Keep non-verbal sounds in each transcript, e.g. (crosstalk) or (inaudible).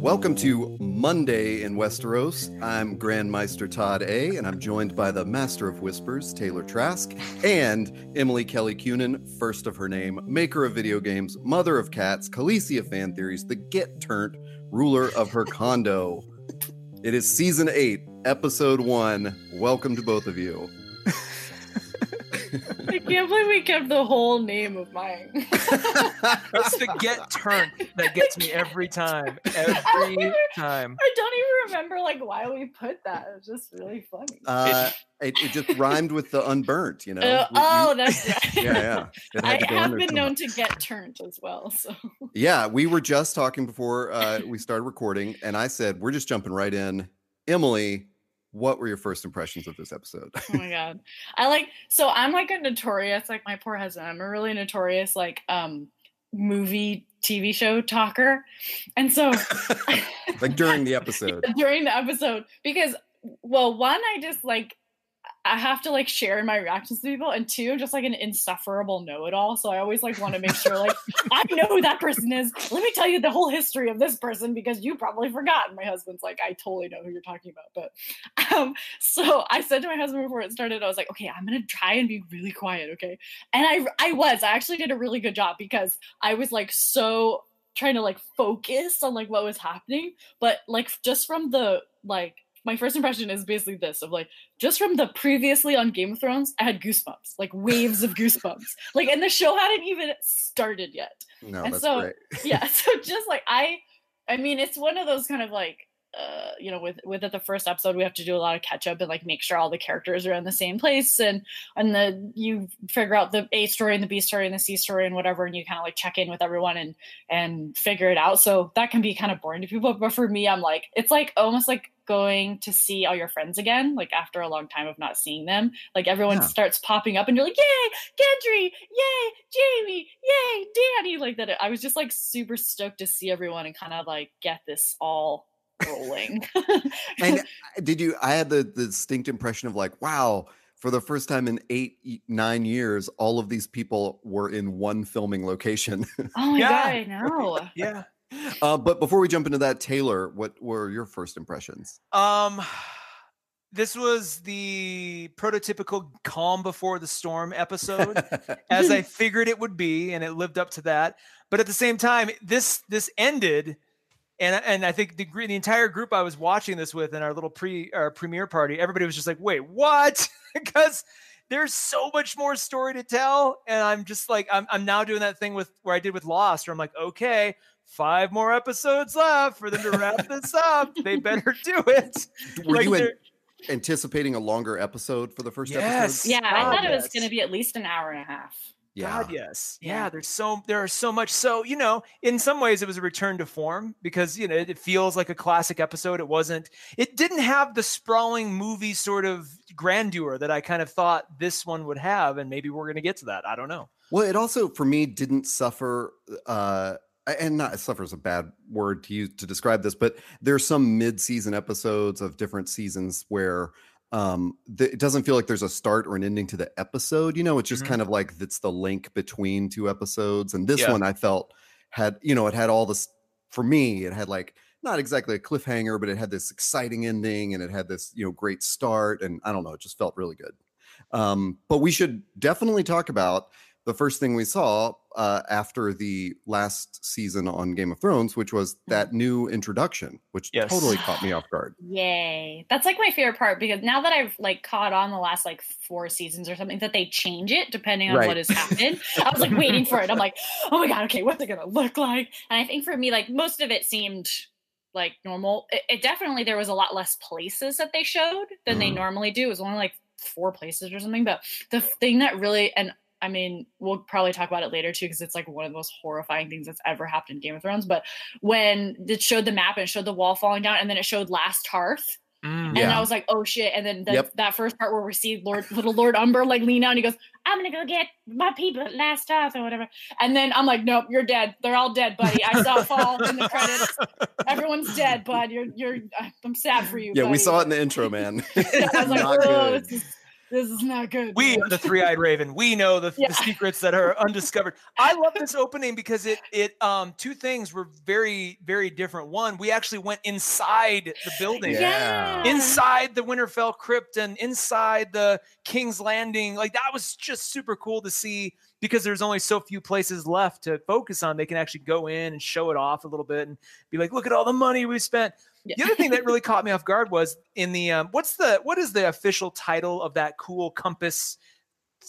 Welcome to Monday in Westeros. I'm Grand Meister Todd A, and I'm joined by the Master of Whispers, Taylor Trask, and Emily Kelly Cunin, first of her name, maker of video games, mother of cats, Khaleesi fan theories, the get turned ruler of her condo. It is season eight, episode one. Welcome to both of you. (laughs) I can't believe we kept the whole name of mine. It's the get turned that gets me every time. (laughs) Every time. I don't even remember like why we put that. It was just really funny. Uh, it, it just rhymed with the unburnt, you know? Uh, We- oh, you- that's right. (laughs) yeah, yeah. I had to go in have been somehow. known to get turned as well. So Yeah, we were just talking before uh, we started recording, and I said we're just jumping right in. Emily, what were your first impressions of this episode? oh my god i like so i'm like a notorious like my poor husband i'm a really notorious like um movie tv show talker and so (laughs) like during the (laughs) episode. during the episode because well one i just like i have to like share in my reactions to people and two just like an insufferable know-it-all so i always like want to make sure like (laughs) i know who that person is. Let me tell you the whole history of this person because you probably forgot. And my husband's like i totally know who you're talking about but um so i said to my husband before it started i was like okay i'm gonna try and be really quiet okay? And i i was. I actually did a really good job because i was like so trying to like focus on like what was happening but like just from the like my first impression is basically this of like just from the previously on game of thrones i had goosebumps like waves of goosebumps. (laughs) Like and the show hadn't even started yet. No, And that's so- great. (laughs) yeah so just like i i mean it's one of those kind of like uh you know with with the first episode we have to do a lot of catch up and like make sure all the characters are in the same place and and the you figure out the a story and the b story and the c story and whatever and you kind of like check in with everyone and and figure it out. So that can be kind of boring to people but for me i'm like it's like almost like going to see all your friends again like after a long time of not seeing them like everyone Yeah. starts popping up and you're like yay Gendry, yay jamie yay danny like that i was just like super stoked to see everyone and kind of like get this all rolling (laughs) And uh, did you? I had the, the distinct impression of like, wow, for the first time in eight, nine years, all of these people were in one filming location. oh my Yeah. god i know Yeah. Uh, but before we jump into that, Taylor, what were your first impressions? Um this was the prototypical calm before the storm episode as I (laughs) figured it would be and it lived up to that. But at the same time this this ended and and I think the the entire group I was watching this with in our little pre our premiere party everybody was just like, "Wait, what?" (laughs) because there's so much more story to tell and I'm just like I'm I'm now doing that thing with where I did with Lost where I'm like, "Okay, five more episodes left for them to wrap this up. They (laughs) better do it." Were Like, you an- anticipating a longer episode for the first Yes. episode? yeah i God, thought it was yes. going to be at least an hour and a half Yeah. God, yes. Yeah. Yeah. there's so there are so much. So, you know, in some ways it was a return to form because, you know, it feels like a classic episode. It wasn't it didn't have the sprawling movie sort of grandeur that I kind of thought this one would have and maybe we're going to get to that. I don't know. Well, it also for me didn't suffer uh and not suffer is a bad word to use to describe this, but there's some mid-season episodes of different seasons where um th- it doesn't feel like there's a start or an ending to the episode. You know, it's just Mhm. kind of like it's the link between two episodes. And this Yeah. one I felt had, you know, it had all this for me, it had like not exactly a cliffhanger, but it had this exciting ending and it had this, you know, great start. And I don't know, it just felt really good. Um, but we should definitely talk about the first thing we saw uh, after the last season on Game of Thrones, which was that new introduction, which Yes. totally caught me off guard. (sighs) Yay. That's like my favorite part because now that I've like caught on the last like four seasons or something that they change it depending on Right. what has happened. (laughs) I was like waiting for it. I'm like, (gasps) oh my god, okay, what's it gonna look like? And I think for me, like most of it seemed like normal. It, it definitely there was a lot less places that they showed than they Mhm. normally do. It was only like four places or something. But the thing that really and I mean, we'll probably talk about it later too, because it's like one of the most horrifying things that's ever happened in Game of Thrones. But when it showed the map and it showed the wall falling down, and then it showed Last Hearth, Mm. and Yeah. I was like, oh shit. And then the, Yep. that first part where we see Lord little Lord Umber like lean out and he goes, I'm gonna go get my people at last Hearth or whatever. And then I'm like, nope, you're dead. They're all dead, buddy. I saw it fall in the credits. (laughs) Everyone's dead, bud. You're you're I'm sad for you. Yeah, we saw it in the intro, man. (laughs) I was like, Not oh, good. this is this is not good. We are the three-eyed raven. We know the, Yeah. the secrets that are undiscovered. I love this opening because it it um two things were very very different. One, we actually went inside the building. Yeah. Inside the Winterfell crypt and inside the King's Landing, like that was just super cool to see because there's only so few places left to focus on. They can actually go in and show it off a little bit and be like, "Look at all the money we spent." Yeah. The other thing that really caught me off guard was in the um, what's the what is the official title of that cool compass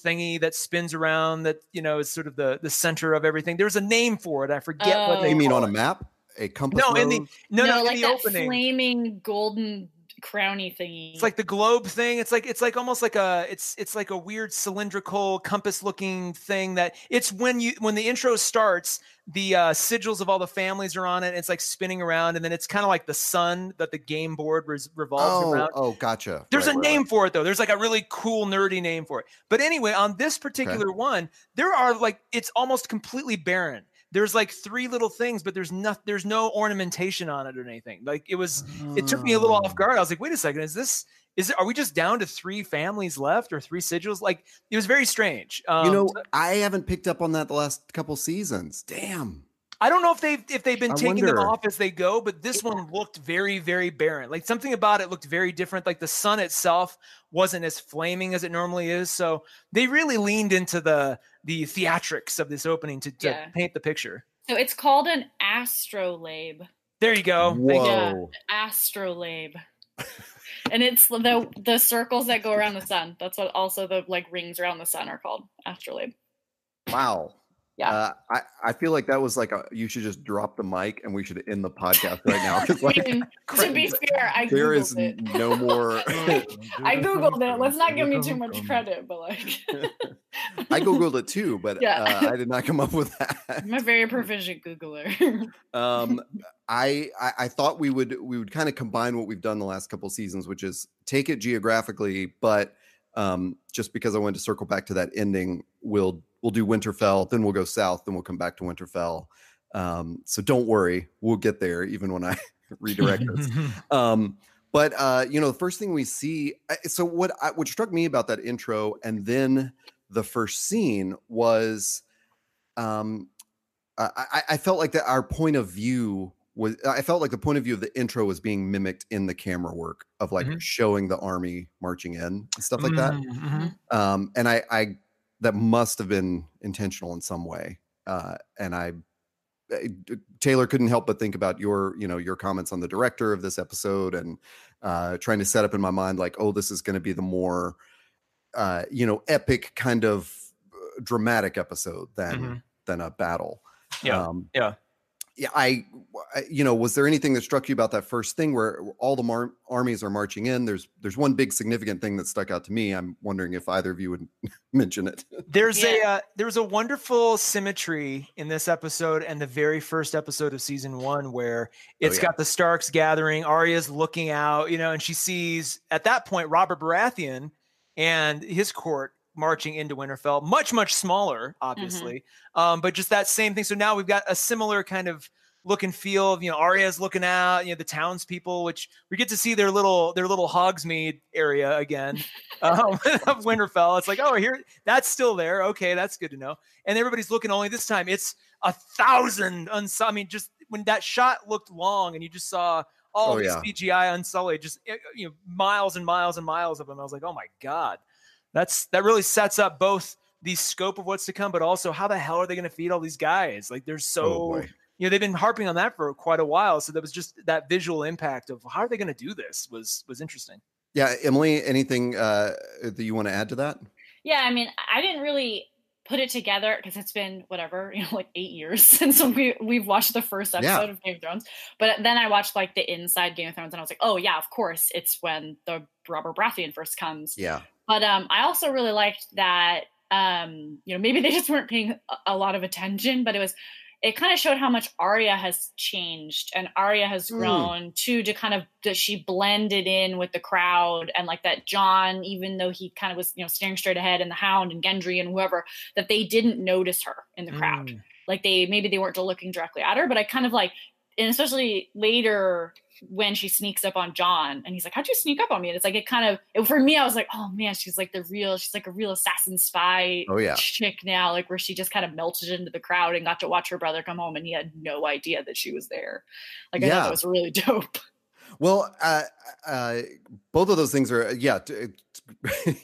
thingy that spins around that you know is sort of the the center of everything. There's a name for it. I forget what Oh. they You mean call on a map? A compass? No, in the rose? no, no, in like the that opening. flaming golden crowny thingy. It's like the globe thing. It's like it's like almost like a it's it's like a weird cylindrical compass looking thing that it's when you when the intro starts, the uh, sigils of all the families are on it. And it's like spinning around, and then it's kind of like the sun that the game board res- revolves Oh, around. oh, gotcha. There's Right, a right, name right. for it though. There's like a really cool nerdy name for it. But anyway, on this particular one, there are like it's almost completely barren. There's like three little things, but there's not there's no ornamentation on it or anything. Like it was it took me a little Oh. off guard. I was like, wait a second, is this is it are we just down to three families left or three sigils? Like it was very strange. Um, You know, I haven't picked up on that the last couple seasons. Damn. I don't know if they've if they've been I taking them off as they go, but this one looked very, very barren. Like something about it looked very different. Like the sun itself wasn't as flaming as it normally is. So they really leaned into the the theatrics of this opening to, to Yeah. paint the picture. so it's called an astrolabe. There you go. Thank you. Whoa. Astrolabe. (laughs) and it's the the circles that go around the sun. That's what also the like rings around the sun are called. Astrolabe. Wow. Yeah. Uh, I, I feel like that was like a, you should just drop the mic and we should end the podcast right now. (laughs) 'cause, I like, mean, (laughs) to be fair, I there is googled it. no more. (laughs) I googled it. Let's not give me too much credit, but like, I googled it too, but Yeah. uh, I did not come up with that. I'm a very proficient Googler. um I, I i thought we would we would kind of combine what we've done the last couple seasons which is take it geographically but um just because i wanted to circle back to that ending we'll we'll do winterfell then we'll go south then we'll come back to winterfell um so don't worry we'll get there even when i (laughs) redirect us (laughs) um but uh you know the first thing we see so what I, what struck me about that intro and then the first scene was um I, I- I felt like that our point of view was I felt like the point of view of the intro was being mimicked in the camera work of like Mhm. showing the army marching in and stuff like that. Mhm, mhm. Um, and I, I that must have been intentional in some way. Uh, and I, Taylor couldn't help but think about your, you know, your comments on the director of this episode and uh, trying to set up in my mind like, oh, this is going to be the more, uh, you know, epic kind of uh, dramatic episode than Mhm. than a battle. Yeah, Um, yeah. Yeah. I, I- you know, was there anything that struck you about that first thing where all the mar- armies are marching in? There's there's one big significant thing that stuck out to me. I'm wondering if either of you would (laughs) mention it. There's a Yeah. uh, there's a wonderful symmetry in this episode and the very first episode of season one where it's yeah. got the Starks gathering. Arya's looking out, you know, and she sees at that point Robert Baratheon and his court marching into Winterfell, much much smaller, obviously, um, but just that same thing. So now we've got a similar kind of look and feel of you know Arya's looking out, you know the townspeople, which we get to see their little their little Hogsmeade area again (laughs) um, (laughs) of Winterfell. It's like, oh, here that's still there. Okay, that's good to know. And everybody's looking. Only this time, it's a thousand. Uns- I mean, just when that shot looked long, and you just saw all Oh, these yeah. CGI unsullied, just eh, you know, miles and miles and miles of them. I was like, oh my god, that's that really sets up both the scope of what's to come, but also how the hell are they going to feed all these guys? Like, they're so Oh, you know they've been harping on that for quite a while. So that was just that visual impact of how are they going to do this was was interesting. Yeah, Emily, anything uh, that you want to add to that? yeah, I mean, I didn't really put it together because it's been whatever, (laughs) you know, like eight years (laughs) since we we've watched the first Yeah. episode of Game of Thrones. But then I watched like the inside Game of Thrones, and I was like, oh yeah, of course, it's when the Robert Baratheon first comes. Yeah, But um, I also really liked that. Um, you know, maybe they just weren't paying a, lot of attention, but it was. It kind of showed how much Arya has changed, and Arya has Mm. grown too. To kind of that she blended in with the crowd, and like that Jon, even though he kind of was you know staring straight ahead, and the Hound and Gendry and whoever, that they didn't notice her in the crowd Mm. like they maybe they weren't looking directly at her but i kind of like and especially later when she sneaks up on Jon and he's like, How'd you sneak up on me? And it's like, it kind of, it, for me, I was like, Oh man, she's like the real, she's like a real assassin spy Oh, yeah. chick now, like where she just kind of melted into the crowd and got to watch her brother come home and he had no idea that she was there. Like, I thought Yeah. that was really (laughs) dope. Well, uh, uh, both of those things are yeah. t- it-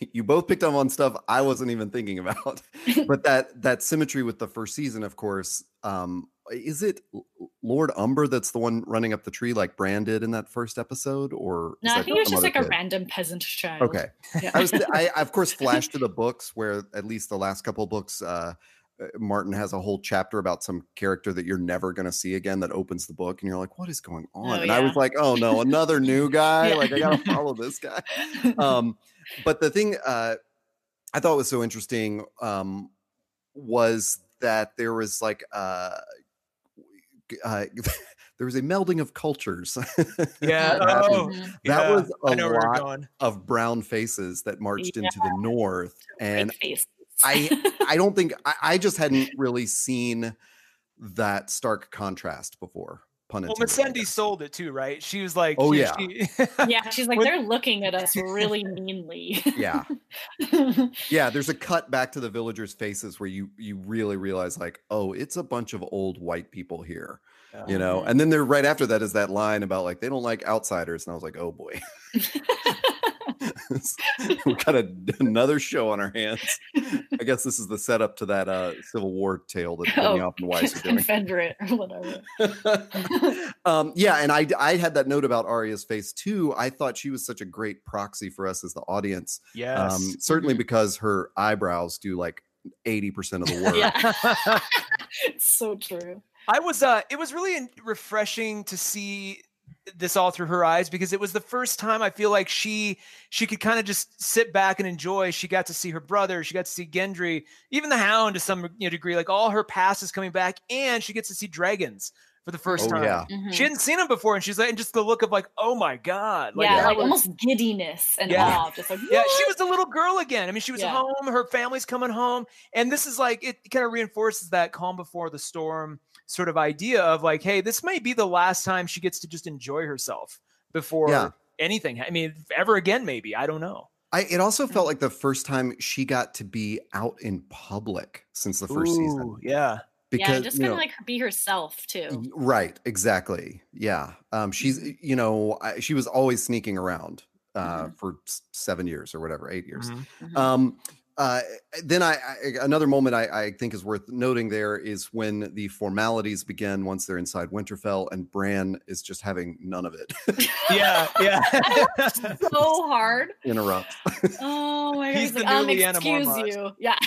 (laughs) you both picked up on stuff I wasn't even thinking about, (laughs) but that that symmetry with the first season, of course. Um, is it Lord Umber that's the one running up the tree like Bran did in that first episode, or No, I think it was just like a random peasant child. Okay, Yeah. I was I, I of course (laughs) flashed to the books where at least the last couple of books. Uh, uh, Martin has a whole chapter about some character that you're never going to see again that opens the book and you're like what is going on Oh, and i was like oh no another new (laughs) guy Yeah. like i gotta follow (laughs) this guy um but the thing uh i thought was so interesting um was that there was like uh, uh (laughs) there was a melding of cultures (laughs) Yeah. that, happened. Oh, Mhm. that was I a know where you're lot of brown faces that marched into the north and I (laughs) I don't think I, I just hadn't really seen that stark contrast before. Pun Well, intended. Missandei sold it too, right? She was like, Oh, she- yeah. she- yeah, she's like (laughs) they're looking at us really (laughs) meanly. Yeah, (laughs) yeah. There's a cut back to the villagers' faces where you you really realize like, oh, it's a bunch of old white people here, you know. And then there right after that is that line about like they don't like outsiders, and I was like, oh boy, (laughs) we got a, another show on our hands. I guess this is the setup to that uh Civil War tale that Oh, Benioff and (laughs) Weiss are doing. Confederate or whatever. (laughs) um, yeah, and I I had that note about Arya's face too. I thought she was such a great proxy for us as the audience. yes. Um, certainly because her eyebrows do like eighty percent of the work. Yeah. it's so true. I was uh it was really refreshing to see this all through her eyes because it was the first time I feel like she she could kind of just sit back and enjoy. She got to see her brother, she got to see Gendry, even the Hound to some you know, degree. Like all her past is coming back, and she gets to see dragons for the first Oh time. yeah. Mhm. She hadn't seen him before, and she's like, and just the look of like, oh my god, like, yeah, that like was- almost giddiness and Yeah. awe. Just like yeah, she was a little girl again. I mean, she was Yeah. home, her family's coming home, and this is like it kind of reinforces that calm before the storm sort of idea of like, hey, this may be the last time she gets to just enjoy herself before Yeah. anything. I mean, ever again, maybe. I don't know. I it also Mm-hmm. felt like the first time she got to be out in public since the first season. Ooh, yeah. yeah, Because just you kind know, of like be herself too. right, exactly. Yeah. Um, she's you know, I, she was always sneaking around uh Mhm. for seven years or whatever, eight years. Mhm. Mhm. Um, uh, then I, I another moment I, I think is worth noting there is when the formalities begin once they're inside Winterfell and Bran is just having none of it. (laughs) Yeah, yeah. (laughs) (laughs) so hard. Interrupt. Oh my god. He's He's the like, um, new Lyanna excuse Mormont. you. Yeah.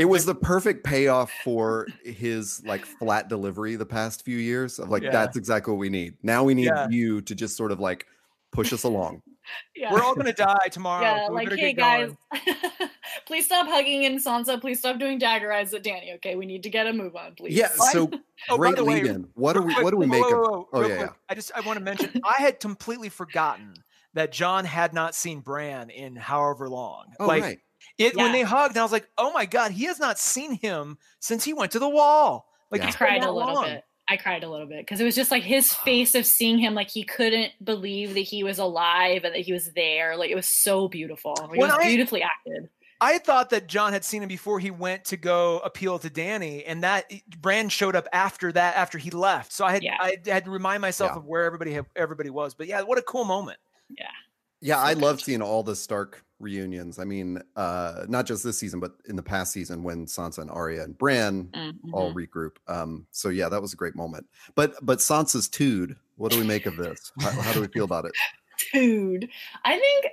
It was the perfect payoff for his like flat delivery the past few years of like Yeah. that's exactly what we need. Now we need Yeah. you to just sort of like push us along. (laughs) yeah. We're all gonna die tomorrow. yeah, so we like, hey guys, (laughs) please stop hugging in Sansa. Please stop doing dagger eyes at Danny. Okay, we need to get a move on, please. Yeah, so Oh, by great the way, lead in. What do we quick, what do we whoa, make whoa, of whoa, Oh yeah, quick, yeah. I just I want to mention I had completely forgotten that Jon had not seen Bran in however long. Oh like right. It when they hugged, I was like, oh my god, he has not seen him since he went to the wall. Like Yeah. I cried a little long. bit. I cried a little bit because it was just like his face of seeing him, like he couldn't believe that he was alive and that he was there. Like it was so beautiful. Like, it was I- beautifully acted. I thought that Jon had seen him before he went to go appeal to Danny, and that eh, Bran showed up after that, after he left. So I had Yeah. I had to remind myself Yeah. of where everybody had, everybody was. But yeah, what a cool moment. Yeah, So I good. love seeing all the Stark reunions. I mean, uh not just this season, but in the past season when Sansa and Arya and Bran all Mhm. regroup. Um, so yeah, that was a great moment. But but Sansa's tood, what do we make of this? How, how do we feel about it? (laughs) Dude, I think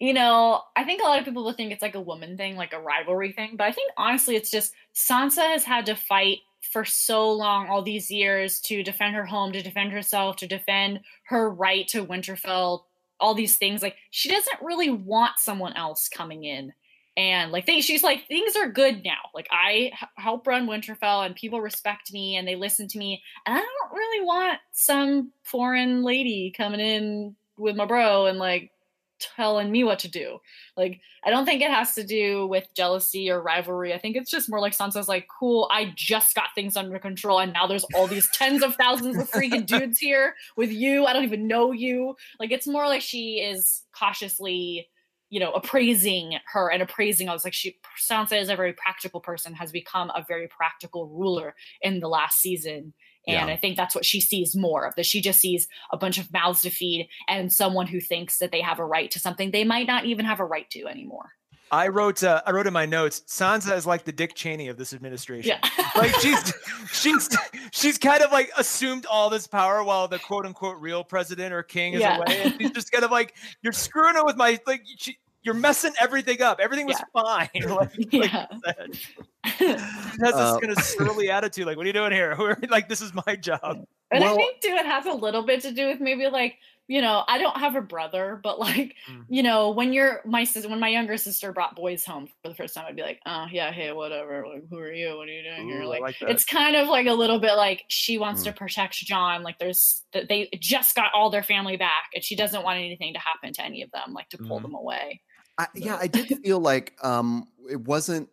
you know, I think a lot of people will think it's like a woman thing, like a rivalry thing, but I think honestly it's just Sansa has had to fight for so long, all these years, to defend her home, to defend herself, to defend her right to Winterfell, all these things. Like she doesn't really want someone else coming in. And like they, she's like things are good now. Like I h- help run Winterfell, and people respect me, and they listen to me. And I don't really want some foreign lady coming in with my bro and like telling me what to do. Like, I don't think it has to do with jealousy or rivalry. I think it's just more like Sansa's like, cool, I just got things under control, and now there's all these tens of thousands of freaking (laughs) dudes here with you. I don't even know you. Like, it's more like she is cautiously, you know, appraising her and appraising. I was like, she Sansa is a very practical person, has become a very practical ruler in the last season. And Yeah. I think that's what she sees more of. That she just sees a bunch of mouths to feed and someone who thinks that they have a right to something they might not even have a right to anymore. I wrote uh, I wrote in my notes, Sansa is like the Dick Cheney of this administration. Yeah. (laughs) like she's she's she's kind of like assumed all this power while the quote unquote real president or king is Yeah. away. And she's just kind of like, you're screwing it with my like she, you're messing everything up. Everything was fine. (laughs) Like, like yeah. you said. (laughs) She has this Uh, kind of surly (laughs) attitude, like, what are you doing here? We're- like, this is my job. And I think too, it has a little bit to do with maybe like you know I don't have a brother, but like Mm. you know when you're my sister, when my younger sister brought boys home for the first time, I'd be like, oh yeah, hey, whatever. Like, who are you? What are you doing here? Ooh, I Like, like it's kind of like a little bit like she wants Mm. to protect Jon. Like there's that they just got all their family back, and she doesn't want anything to happen to any of them, like to pull Mhm. them away. I, (laughs) yeah, I did feel like um it wasn't.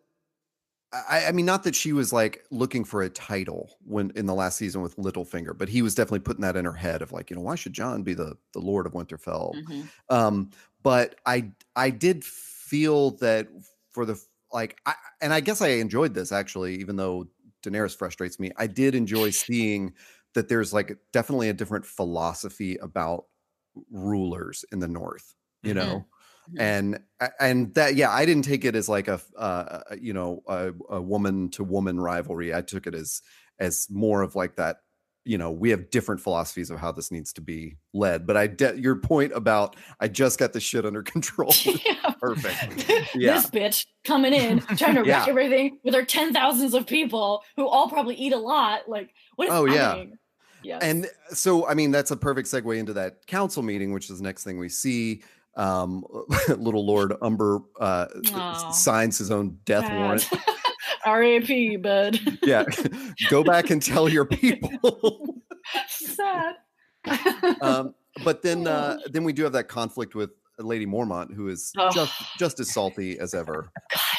I, I mean, not that she was like looking for a title when in the last season with Littlefinger, but he was definitely putting that in her head of like, you know, why should Jon be the the Lord of Winterfell? Mhm. Um, but I I did feel that for the like, I, and I guess I enjoyed this actually, even though Daenerys frustrates me. I did enjoy seeing that there's like definitely a different philosophy about rulers in the North. You Mhm. know. And and that yeah i didn't take it as like a uh you know a, a woman to woman rivalry i took it as as more of like that you know we have different philosophies of how this needs to be led but i de- your point about i just got the shit under (laughs) control (laughs) Yeah. perfect Yeah. This bitch coming in, trying to Yeah. wreck everything with her ten thousands of people who all probably eat a lot. Like, what is Oh, yeah. happening? Yes. and so i mean that's a perfect segue into that council meeting which is the next thing we see um (laughs) little lord umber uh signs his own death Sad. warrant (laughs) R.A.P. Bud. (laughs) yeah go back and tell your people Sad. um, but then uh, then we do have that conflict with Lady Mormont, who is Oh. just just as salty as ever.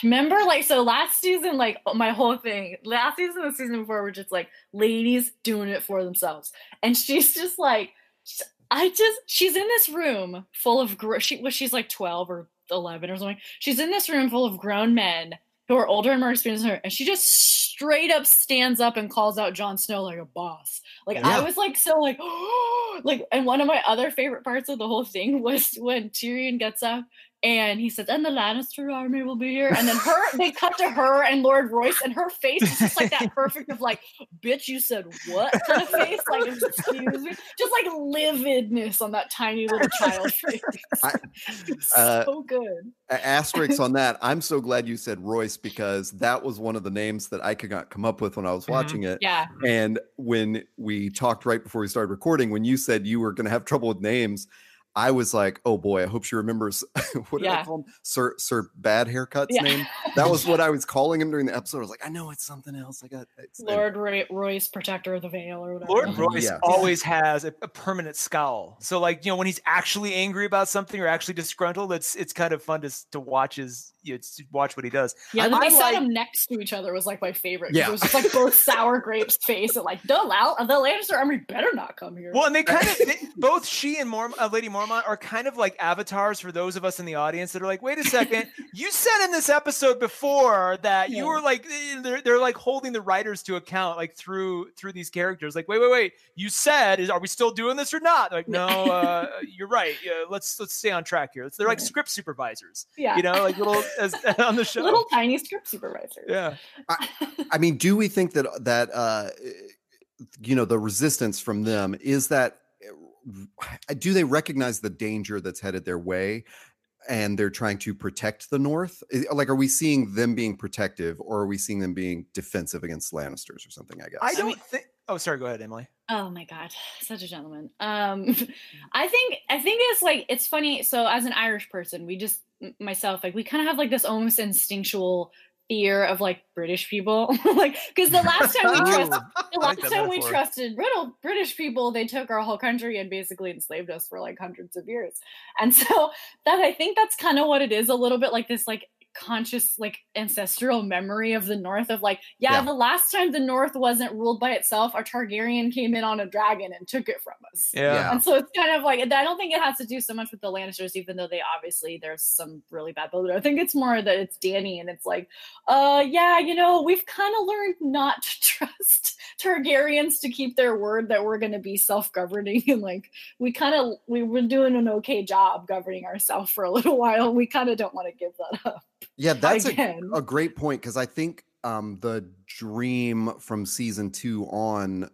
Remember, like, so last season, like, my whole thing, last season, the season before, were just like ladies doing it for themselves, and she's just like, I just, she's in this room full of, gr- she, well, she's like twelve or eleven or something. She's in this room full of grown men who are older and more experienced than her, and she just straight up stands up and calls out Jon Snow like a boss. Like I was like so like (gasps) like and one of my other favorite parts of the whole thing was when Tyrion gets up and he says, and the Lannister army will be here. And then her, (laughs) they cut to her and Lord Royce, and her face is just like that (laughs) perfect of like, bitch, you said what kind of face? Like, excuse me. Just like lividness on that tiny little child (laughs) face. I- uh, so good. A- Asterisks on that. I'm so glad you said Royce because that was one of the names that I could not come up with when I was Mhm. watching it. Yeah. And when we talked right before we started recording, when you said you were going to have trouble with names, I was like, "Oh boy, I hope she remembers (laughs) what did I Yeah. call him? Sir Sir Bad Haircuts Yeah. name." That was what I was calling him during the episode. I was like, "I know it's something else. I got it's, and- Lord Roy- Royce, protector of the Vale, or whatever. Lord uh-huh. Royce Yeah. always has a, a permanent scowl. So like, you know, when he's actually angry about something or actually disgruntled, it's it's kind of fun to to watch his you know, watch what he does. Yeah, I- I they sat like- them next to each other was like my favorite. Yeah. It was just like both (laughs) sour grapes face and like the Lal- the Lannister army better not come here. Well, and they kind of (laughs) they, both she and Morm, uh, Lady Mormont are kind of like avatars for those of us in the audience that are like, wait a second, (laughs) you said in this episode before that you were like eh, they're, they're like holding the writers to account like through through these characters. Like, wait, wait, wait, you said is are we still doing this or not? They're like, no, uh, you're right. Yeah, let's let's stay on track here. They're like Right. script supervisors, yeah, you know, like little as, (laughs) on the show. little tiny script supervisor. yeah. I mean, do we think that that uh you know the resistance from them is that uh, do they recognize the danger that's headed their way and they're trying to protect the north like are we seeing them being protective or are we seeing them being defensive against lannisters or something i guess I don't think. Oh, sorry. Go ahead, Emily. Oh my god, such a gentleman. Um, (laughs) I think I think it's like it's funny. So as an Irish person, we just myself like we kind of have like this almost instinctual fear of like British people. (laughs) like, because the last time we trust, (laughs) the last that time we trusted Brit- British people, they took our whole country and basically enslaved us for like hundreds of years. And so that I think that's kind of what it is a little bit like this, like conscious like ancestral memory of the north of like yeah, Yeah. the last time the north wasn't ruled by itself a targaryen came in on a dragon and took it from us Yeah. Yeah. and so it's kind of like I don't think it has to do so much with the Lannisters, even though they obviously there's some really bad blood. I think it's more that it's Danny and it's like, uh yeah, you know, we've kind of learned not to (laughs) trust Targaryens to keep their word that we're gonna be self-governing and like we kind of we were doing an okay job governing ourselves for a little (laughs) while. We kind of don't want to give that up Yeah, (laughs) that's a, a great point because I think um, the dream from season two on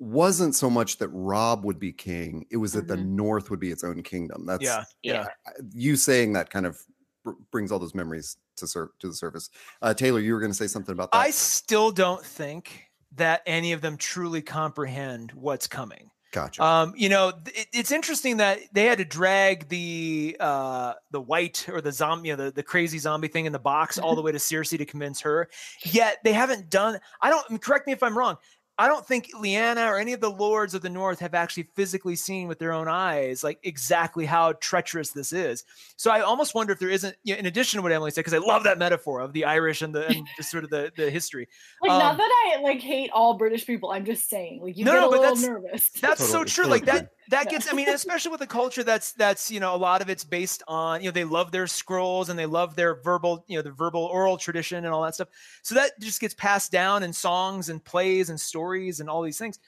wasn't so much that Robb would be king; it was that the Mhm. North would be its own kingdom. That's Yeah. Yeah. you saying that kind of br- brings all those memories to sur- to the surface. Uh, Taylor, you were going to say something about that. I still don't think that any of them truly comprehend what's coming. Gotcha. Um, you know, it, it's interesting that they had to drag the uh, the white or the zombie, you know, the, the crazy zombie thing in the box all the (laughs) way to Cersei to convince her. Yet they haven't done. I don't. Correct me if I'm wrong. I don't think Lyanna or any of the lords of the North have actually physically seen with their own eyes, like exactly how treacherous this is. So I almost wonder if there isn't, you know, in addition to what Emily said, because I love that metaphor of the Irish and the and just sort of the the history. Like Um, not that I like hate all British people. I'm just saying, like you No, get no, a but little that's- nervous. That's Totally, so true. totally Like that that gets I mean, (laughs) especially with a culture that's that's, you know, a lot of it's based on, you know, they love their scrolls and they love their verbal, you know, the verbal oral tradition and all that stuff. So that just gets passed down in songs and plays and stories and all these things.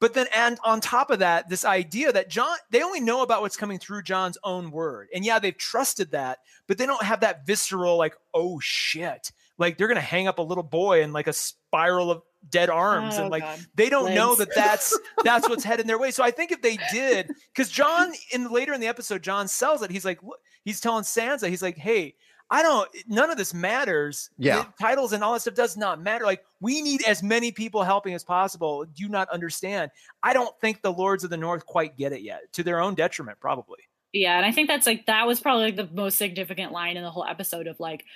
But then and on top of that, this idea that Jon they only know about what's coming through Jon's own word. And yeah, they've trusted that, but they don't have that visceral like, oh shit. Like they're gonna hang up a little boy in like a spiral of dead arms Oh, and like God. they don't know that that's that's what's (laughs) heading their way. So I think if they did, because Jon in later in the episode, Jon sells it. He's like, he's telling Sansa, he's like, hey, I don't. None of this matters. Yeah. The titles and all that stuff does not matter. Like we need as many people helping as possible. Do you not understand? I don't think the Lords of the North quite get it yet, to their own detriment, probably. Yeah, and I think that's like that was probably like the most significant line in the whole episode of like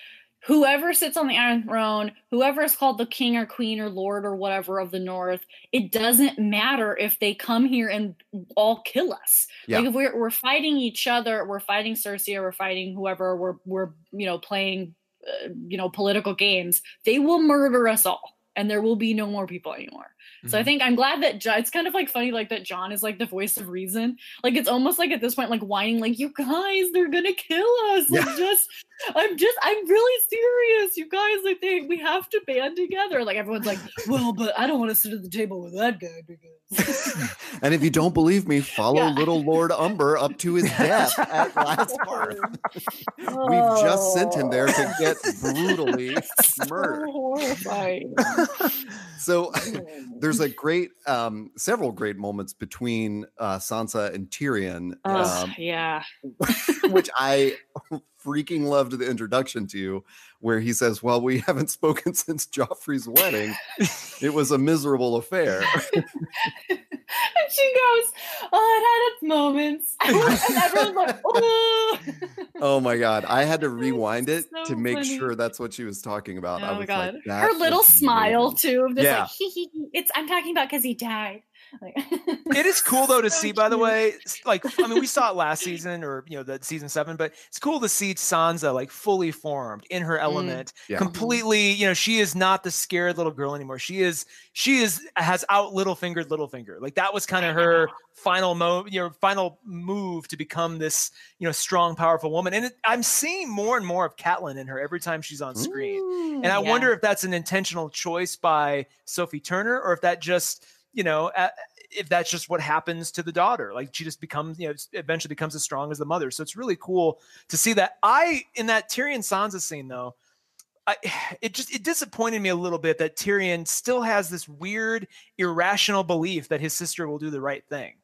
whoever sits on the Iron Throne, whoever is called the king or queen or lord or whatever of the North, it doesn't matter if they come here and all kill us. Yeah. Like if we're we're fighting each other, we're fighting Cersei or we're fighting whoever, we're we're you know playing uh, you know political games, they will murder us all. And there will be no more people anymore. So I think I'm glad that Jon, it's kind of like funny, like that Jon is like the voice of reason. Like it's almost like at this point, like whining, like you guys, they're gonna kill us. Like just, I'm just, I'm really serious, you guys. Like they, we have to band together. Like everyone's like, well, but I don't want to sit at the table with that guy because. (laughs) and if you don't believe me, follow Yeah. little Lord Umber up to his (laughs) death at last Hearth. (laughs) We've just sent him there to get brutally so murdered. horrifying. So there's a great, um, several great moments between uh, Sansa and Tyrion, um, yeah. which I freaking loved the introduction to, you where he says, "Well, we (laughs) haven't spoken since Joffrey's wedding. It was a miserable affair." (laughs) (laughs) and she goes, "Oh, it had its moments," and everyone's like, "Oh." Oh my god, I had to rewind it so to make funny. sure that's what she was talking about. I Oh my was god, like, her little smile amazing." too of this Yeah. like hee hee hee. It's I'm talking about because he died. Like, it is cool though (laughs) to So see by the way like i mean we saw it last season or you know the season seven but it's cool to see sansa like fully formed in her element Yeah. completely you know she is not the scared little girl anymore. She is she is has out little fingered Littlefinger. Like that was kind of her final mo you know final move to become this you know strong powerful woman. And it, i'm seeing more and more of Catelyn in her every time she's on screen. And I Yeah. wonder if that's an intentional choice by Sophie Turner or if that just, you know, if that's just what happens to the daughter. Like she just becomes, you know, eventually becomes as strong as the mother. So it's really cool to see that. I, in that Tyrion Sansa scene though, I, (sighs) it just it disappointed me a little bit that Tyrion still has this weird irrational belief that his sister will do the right thing.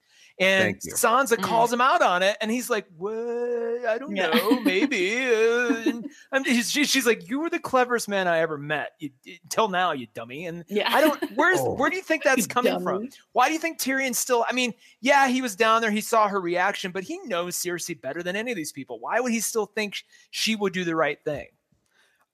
And Thank. Sansa Mm. calls him out on it, and he's like, "What? I don't Yeah. know. Maybe." Uh, and (laughs) he's, she- she's like, "You were the cleverest man I ever met you, until now, you dummy." And yeah. I don't. Where's Oh. where do you think that's coming from? Why do you think Tyrion still? I mean, yeah, he was down there. He saw her reaction, but he knows Cersei better than any of these people. Why would he still think she would do the right thing?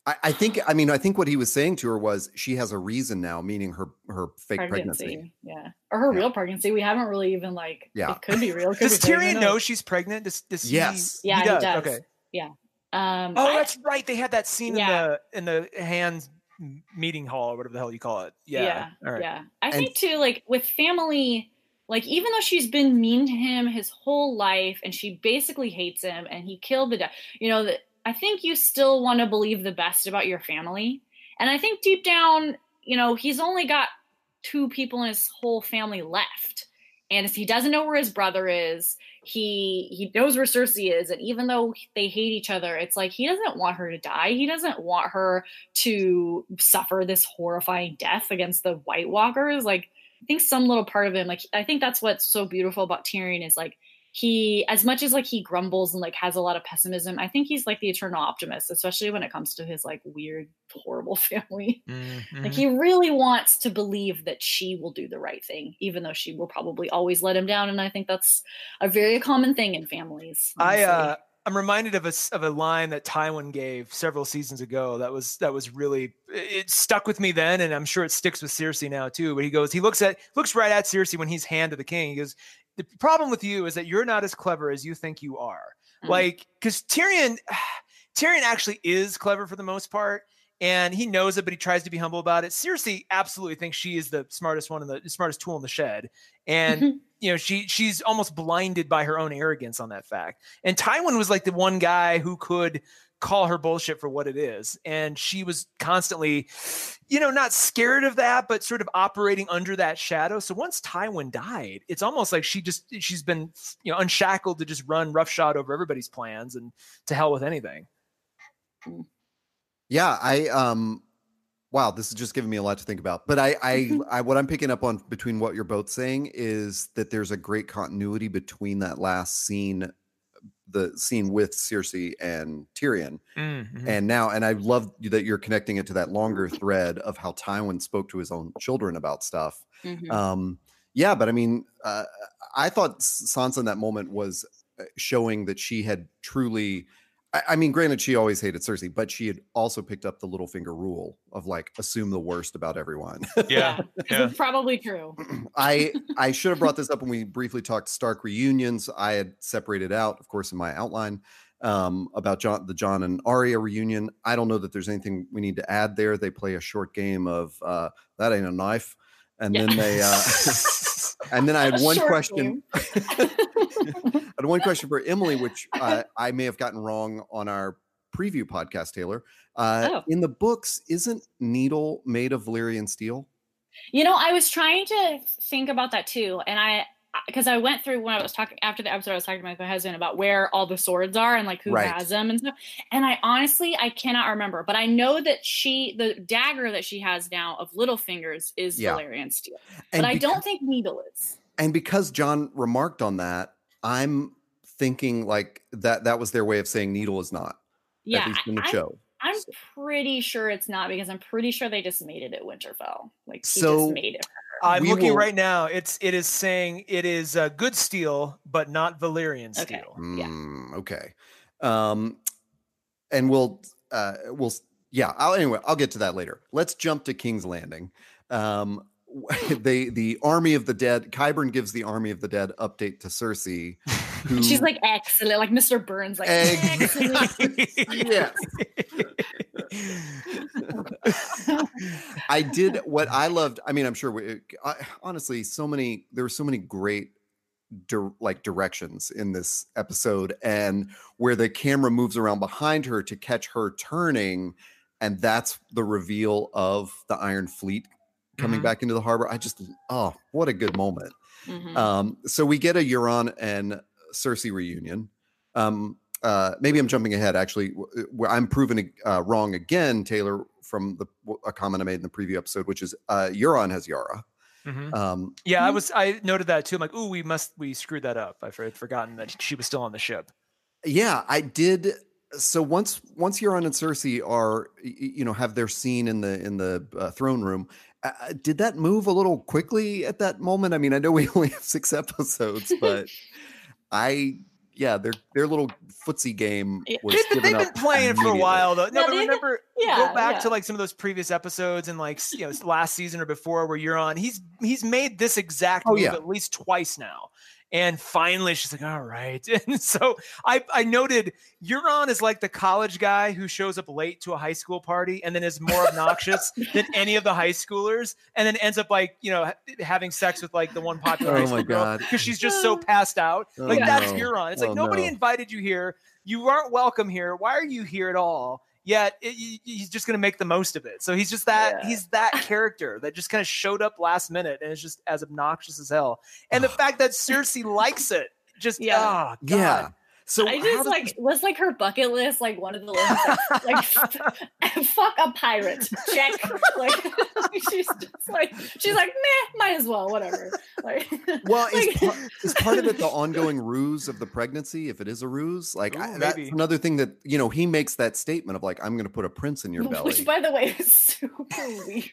I, I think I mean I think what he was saying to her was she has a reason now, meaning her her fake pregnancy. pregnancy. Yeah. Or her Yeah. real pregnancy. We haven't really even like Yeah. it could be real. could Does be Tyrion knows? know she's pregnant? Does, does he- Yes. Yeah, he does. Okay. Um Oh, I- that's right. They had that scene Yeah. in the in the hands meeting hall or whatever the hell you call it. Yeah. yeah. All right. Yeah. I And- think too, like with family, like even though she's been mean to him his whole life and she basically hates him and he killed the dad, you know, that I think you still want to believe the best about your family. And I think deep down, you know, he's only got two people in his whole family left. And if he doesn't know where his brother is. He he knows where Cersei is, and even though they hate each other, it's like he doesn't want her to die. He doesn't want her to suffer this horrifying death against the White Walkers. Like I think some little part of him, like I think that's what's so beautiful about Tyrion is like he, as much as like he grumbles and like has a lot of pessimism, I think he's like the eternal optimist, especially when it comes to his like weird, horrible (laughs) family. Mhm. Like he really wants to believe that she will do the right thing, even though she will probably always let him down. And I think that's a very common thing in families. I uh I'm reminded of a of a line that Tywin gave several seasons ago. That was that was really it stuck with me then, and I'm sure it sticks with Cersei now too. But he goes, he looks at looks right at Cersei when he's hand to the king. He goes, the problem with you is that you're not as clever as you think you are. Mm. Like because Tyrion (sighs) Tyrion actually is clever for the most part. And he knows it, but he tries to be humble about it. Cersei absolutely thinks she is the smartest one in the smartest tool in the shed. And you know she she's almost blinded by her own arrogance on that fact and tywin was like the one guy who could call her bullshit for what it is and she was constantly you know not scared of that but sort of operating under that shadow so once tywin died it's almost like she just she's been you know unshackled to just run roughshod over everybody's plans and to hell with anything Yeah, I um wow, this is just giving me a lot to think about. But I I, Mhm. I what I'm picking up on between what you're both saying is that there's a great continuity between that last scene the scene with Cersei and Tyrion. Mhm. And now and I love that you're connecting it to that longer thread of how Tywin spoke to his own children about stuff. Mhm. Um, yeah, but I mean, uh, I thought Sansa in that moment was uh, showing that she had truly. I, I mean, granted, she always hated Cersei, but she had also picked up the Littlefinger rule of like assume the worst about everyone. (laughs) yeah (laughs) yeah It's probably true. (clears throat) I (laughs) I should have brought this up when we briefly talked Stark reunions. I had separated out, of course, in my outline um, about Jon the Jon and Arya reunion. I don't know that there's anything we need to add there. They play a short game of uh, that ain't a knife, and Yeah. then they uh, and then I (laughs) had one short question. (laughs) I had one question for Emily, which uh, I may have gotten wrong on our preview podcast, Taylor. Uh, Oh. In the books, isn't Needle made of Valyrian steel? You know, I was trying to think about that too, and I because I went through when I was talking after the episode, I was talking to my husband about where all the swords are and like who Right. has them and stuff. And I honestly I cannot remember, but I know that she the dagger that she has now of Littlefingers is Yeah. Valyrian steel, And but I don't think Needle is. and because Jon remarked on that, I'm thinking like that that was their way of saying needle is not, Yeah, at least in the I, show. I'm pretty sure it's not because I'm pretty sure they just made it at Winterfell. Like he So- just made it. I'm We looking will- right now it's it is saying it is uh, good steel but not valyrian Okay. steel Yeah. Mm, okay. Um, and we'll uh, we'll yeah. I'll, anyway, I'll get to that later. Let's jump to King's Landing. Um, (laughs) they the army of the dead. Qyburn gives the army of the dead update to Cersei. (laughs) Who, she's like excellent, like Mr. Burns, like excellent. (laughs) yes. (laughs) I did what I loved. I mean, I'm sure we, I, honestly, so many, there were so many great dir- like directions in this episode and where the camera moves around behind her to catch her turning. And that's the reveal of the Iron Fleet coming Mhm. back into the harbor. I just, oh, what a good moment. Mhm. Um, so we get a Euron and Cersei reunion. Um, uh, maybe I'm jumping ahead. Actually, where I'm proven uh, wrong again, Taylor, from the a comment I made in the preview episode, which is uh, Euron has Yara. Mhm. Um, Yeah, I was. I noted that too. I'm like, ooh, we must. We screwed that up. I had forgotten that she was still on the ship. yeah, I did. So once once Euron and Cersei are you know have their scene in the in the uh, throne room, uh, uh, did that move a little quickly at that moment? I mean, I know we (laughs) only have six episodes, but (laughs) I yeah, their their little footsie game Yeah. was They've, been- given they've been up playing for a while though. No, Yeah, but they've been- remember, Yeah, go back yeah. to like some of those previous episodes and like you know last season or before where Euron. He's he's made this exact Oh, move yeah. at least twice now. And finally, she's like, "All right." (laughs) And so I, I noted Euron is like the college guy who shows up late to a high school party and then is more obnoxious than any of the high schoolers, and then ends up like you know ha- having sex with like the one (laughs) oh popular high Oh school my girl God. because she's just so oh. passed out. Oh, like that's no. Euron. It's oh, like Oh, nobody no. invited you here. You aren't welcome here. Why are you here at all? Yet it, he's just going to make the most of it. So he's just that Yeah. he's that (laughs) character that just kind of showed up last minute and is just as obnoxious as hell. And the fact that Cersei likes it, just Yeah. Ah, yeah, Yeah. So I just like this- was like her bucket list, like one of the lists, like, like (laughs) fuck a pirate, check. Like (laughs) she's just like she's like meh, might as well, whatever. Like, (laughs) well, is, like- part, is part of it the ongoing ruse of the pregnancy? If it is a ruse, like I, that's maybe. another thing that you know he makes that statement of like, "I'm going to put a prince in your belly." which by the way is super weird.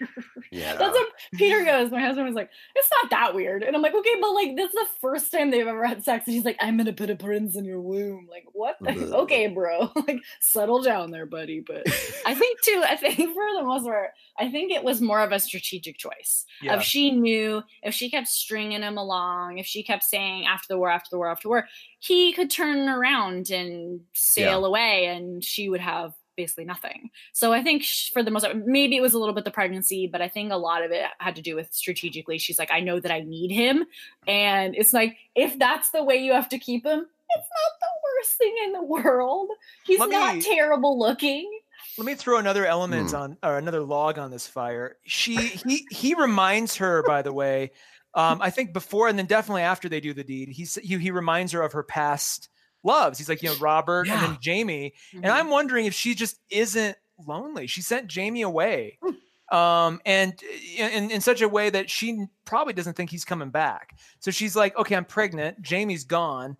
yeah, That's what Peter goes. My husband was like, "It's not that weird," and I'm like, "Okay, but like, this is the first time they've ever had sex." And he's like, "I'm gonna put a prince in your womb." Like, what? the- (laughs) okay, bro. (laughs) like, settle down there, buddy. But I think too. I think (laughs) for the most part, I think it was more of a strategic choice. Yeah. If she knew, if she kept stringing him along, if she kept saying after the war, after the war, after the war, he could turn around and sail away, and she would have basically nothing. So I think for the most, part, maybe it was a little bit the pregnancy, but I think a lot of it had to do with strategically. She's like, I know that I need him, and it's like if that's the way you have to keep him, it's not the worst thing in the world. He's Let not me- terrible looking. Let me throw another element Hmm. on or another log on this fire. She he he reminds her, by the way, um, I think before and then definitely after they do the deed, he he, he reminds her of her past loves. He's like, you know, Robert and then Jaime. Mm-hmm. And I'm wondering if she just isn't lonely. She sent Jaime away. Hmm. Um, and in, in such a way that she probably doesn't think he's coming back. So she's like, okay, I'm pregnant. Jaime's gone.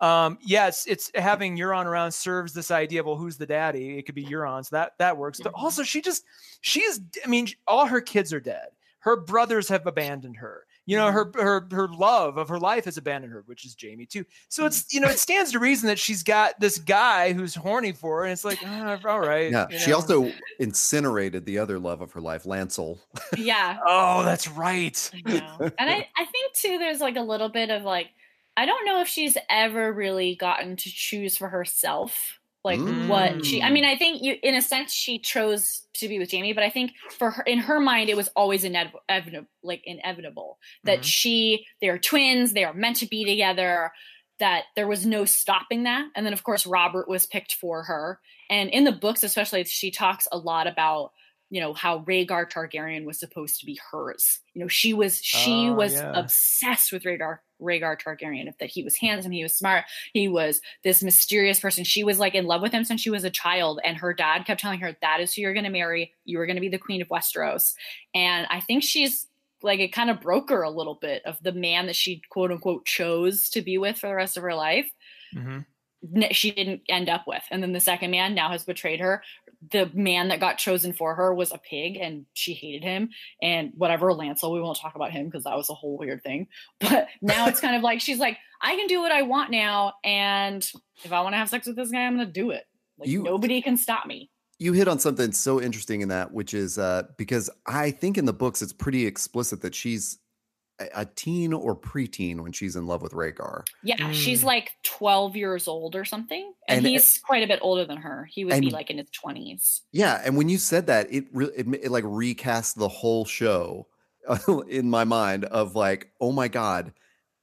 Um, yes, it's having Euron around serves this idea of well, who's the daddy? It could be Euron, so that that works. But Mhm. also, she just she is. I mean, all her kids are dead. Her brothers have abandoned her. You know, her her her love of her life has abandoned her, which is Jaime too. So it's you know, it stands to reason that she's got this guy who's horny for her, and it's like, ah, all right. yeah. you She also incinerated the other love of her life, Lancel. yeah, Oh, that's right. I know. And I, I think too, there's like a little bit of like, I don't know if she's ever really gotten to choose for herself, like what she. I Mm. mean, I think you, in a sense, she chose to be with Jaime, but I think for her, in her mind, it was always inevitable, like inevitable that Mhm. she, they are twins, they are meant to be together. That there was no stopping that, and then of course Robert was picked for her. And in the books, especially, she talks a lot about you know how Rhaegar Targaryen was supposed to be hers. You know, she was she Oh, was yeah. obsessed with Rhaegar Rhaegar Targaryen. That he was handsome, he was smart, he was this mysterious person. She was like in love with him since she was a child, and her dad kept telling her that is who you're going to marry. You are going to be the queen of Westeros. And I think she's like it kind of broke her a little bit of the man that she quote unquote chose to be with for the rest of her life Mhm. she didn't end up with. And then the second man now has betrayed her. The man that got chosen for her was a pig and she hated him. And whatever, Lancel, we won't talk about him because that was a whole weird thing. (laughs) But now it's kind of like she's like, I can do what I want now. And if I want to have sex with this guy, I'm going to do it. Like, You- nobody can stop me. You hit on something so interesting in that, which is uh, because I think in the books it's pretty explicit that she's a, a teen or preteen when she's in love with Rhaegar. Yeah, she's Mm. like 12 years old or something. And, And it- he's quite a bit older than her. He would be like in his 20s. Yeah, and when you said that, it really it, it like recast the whole show (laughs) in my mind of like, oh my god,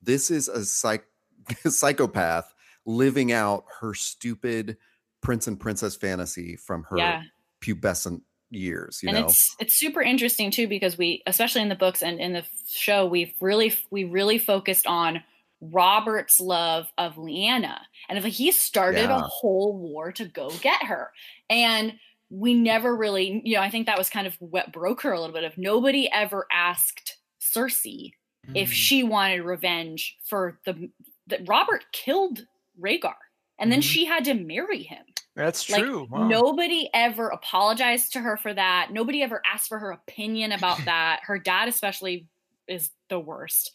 this is a psych- (laughs) psychopath living out her stupid prince and princess fantasy from her Yeah. pubescent years. You and know, it's it's super interesting too because we especially in the books and in the show we've really we really focused on robert's love of Lyanna and if he started Yeah. a whole war to go get her and we never really you know i think that was kind of what broke her a little bit of nobody ever asked cersei if Mm. she wanted revenge for the that robert killed Rhaegar and then Mhm. she had to marry him That's like true. Wow. nobody ever apologized to her for that. Nobody ever asked for her opinion about that. Her dad, especially, is the worst.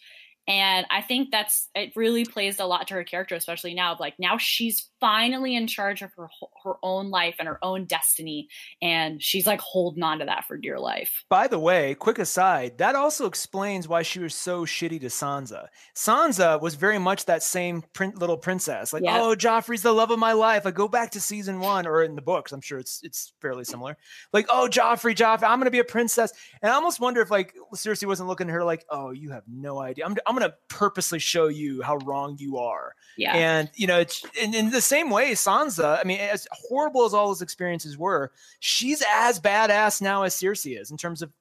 And I think that's it really plays a lot to her character, especially now. Of like now she's finally in charge of her her own life and her own destiny, and she's like holding on to that for dear life. By the way, quick aside, that also explains why she was so shitty to Sansa. Sansa was very much that same little princess, like, yeah. oh, Joffrey's the love of my life. I go back to season one or in the books, I'm sure it's it's fairly similar. Like, oh, Joffrey, Joffrey, I'm gonna be a princess, and I almost wonder if like Cersei wasn't looking at her like, oh, you have no idea. I'm I'm going to purposely show you how wrong you are. Yeah. And, you know, it's in, in the same way, Sansa, I mean, as horrible as all those experiences were, she's as badass now as Cersei is in terms of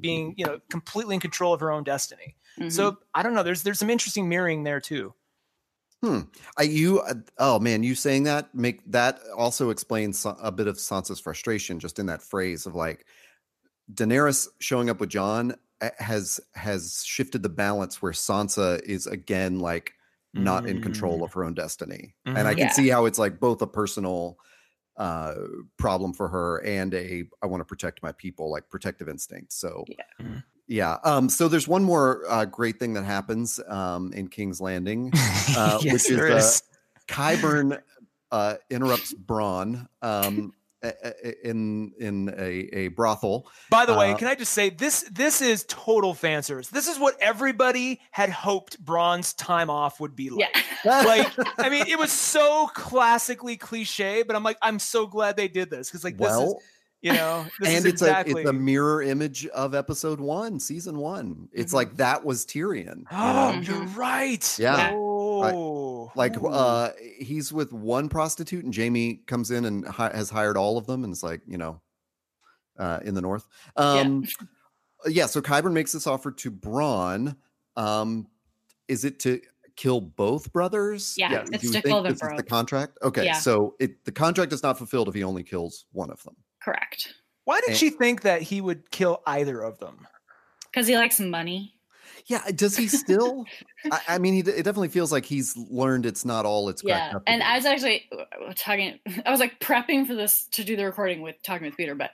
being, you know, completely in control of her own destiny. Mm-hmm. So I don't know. There's, there's some interesting mirroring there too. Hmm. I, you, uh, oh man, you saying that make that also explains a bit of Sansa's frustration just in that phrase of like Daenerys showing up with Jon has has shifted the balance where Sansa is again like not mm. in control mm. of her own destiny. Mm-hmm. And I can yeah. see how it's like both a personal uh problem for her and a I want to protect my people like protective instinct. So yeah. Mm-hmm. Yeah. Um, so there's one more uh, great thing that happens um, in King's Landing, (laughs) uh, yes, which is, uh, is. Uh, Qyburn uh, interrupts Bronn um, in in a, a brothel. By the way, uh, can I just say this this is total fan service. This is what everybody had hoped Bronn's time off would be like. Yeah. (laughs) like I mean, it was so classically cliche, but I'm like, I'm so glad they did this because like this well, is you know and it's exactly... a it's a mirror image of episode one season one it's mm-hmm. like that was tyrion oh you are right yeah oh. I, like uh he's with one prostitute and Jaime comes in and hi- has hired all of them and it's like you know uh in the north um yeah, (laughs) yeah so Qyburn makes this offer to Bronn um is it to kill both brothers yeah, yeah it's to kill them both the contract okay yeah. so it the contract is not fulfilled if he only kills one of them Correct. Why did and, she think that he would kill either of them? Because he likes money. Yeah, does he still? (laughs) I, I, mean, he, it definitely feels like he's learned it's not all it's yeah. And I was actually uh, talking. (laughs) I was like prepping for this to do the recording with talking with Peter, but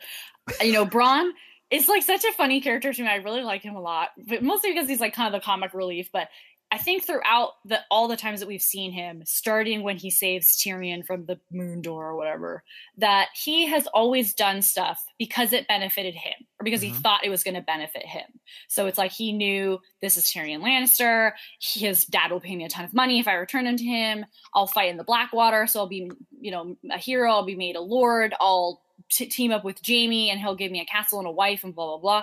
you know, Bronn is like such a funny character to me. I really like him a lot, but mostly because he's like kind of the comic relief. But I think throughout the all the times that we've seen him, starting when he saves Tyrion from the moon door or whatever, that he has always done stuff because it benefited him or because mm-hmm. he thought it was going to benefit him. So it's like he knew this is Tyrion Lannister. His dad will pay me a ton of money if I return him to him. I'll fight in the Blackwater, so I'll be, you know, a hero. I'll be made a lord. I'll t- team up with Jaime, and he'll give me a castle and a wife, and blah blah blah.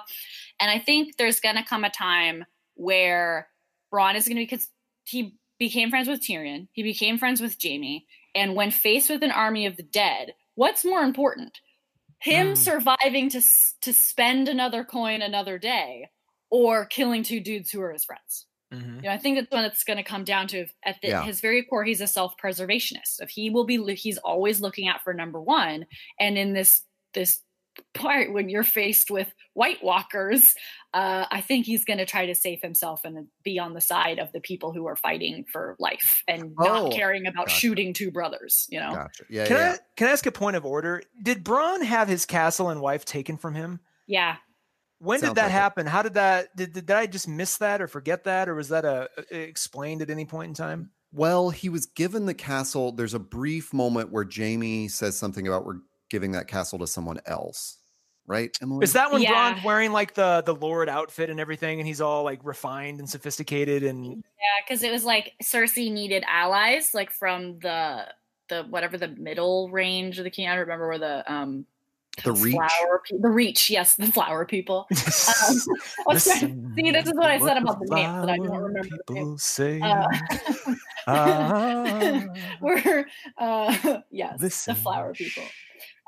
And I think there's going to come a time where Bronn is going to be because he became friends with Tyrion, he became friends with Jaime, and when faced with an army of the dead, what's more important? Him mm. surviving to to spend another coin another day, or killing two dudes who are his friends. Mm-hmm. You know, I think that's what it's going to come down to. At the, yeah. his very core, he's a self-preservationist. If he will be, he's always looking out for number one. And in this this part when you're faced with White Walkers, uh, I think he's going to try to save himself and be on the side of the people who are fighting for life and oh, not caring about gotcha. shooting two brothers. You know. Gotcha. Yeah. Can yeah. I can I ask a point of order? Did Bronn have his castle and wife taken from him? Yeah. When Sounds did that like happen? It. How did that? Did, did I just miss that or forget that, or was that a, a explained at any point in time? Well, he was given the castle. There's a brief moment where Jaime says something about we're giving that castle to someone else right? Emily? Is that when yeah. Bronn's wearing like the the Lord outfit and everything, and he's all like refined and sophisticated and yeah, because it was like Cersei needed allies, like from the the whatever the middle range of the king. I don't remember where the um the reach flower, the reach yes the flower people (laughs) um, (laughs) Listen, (laughs) see this is what i said about the name that i don't remember people say uh, ah, we're uh yes Listen. the flower people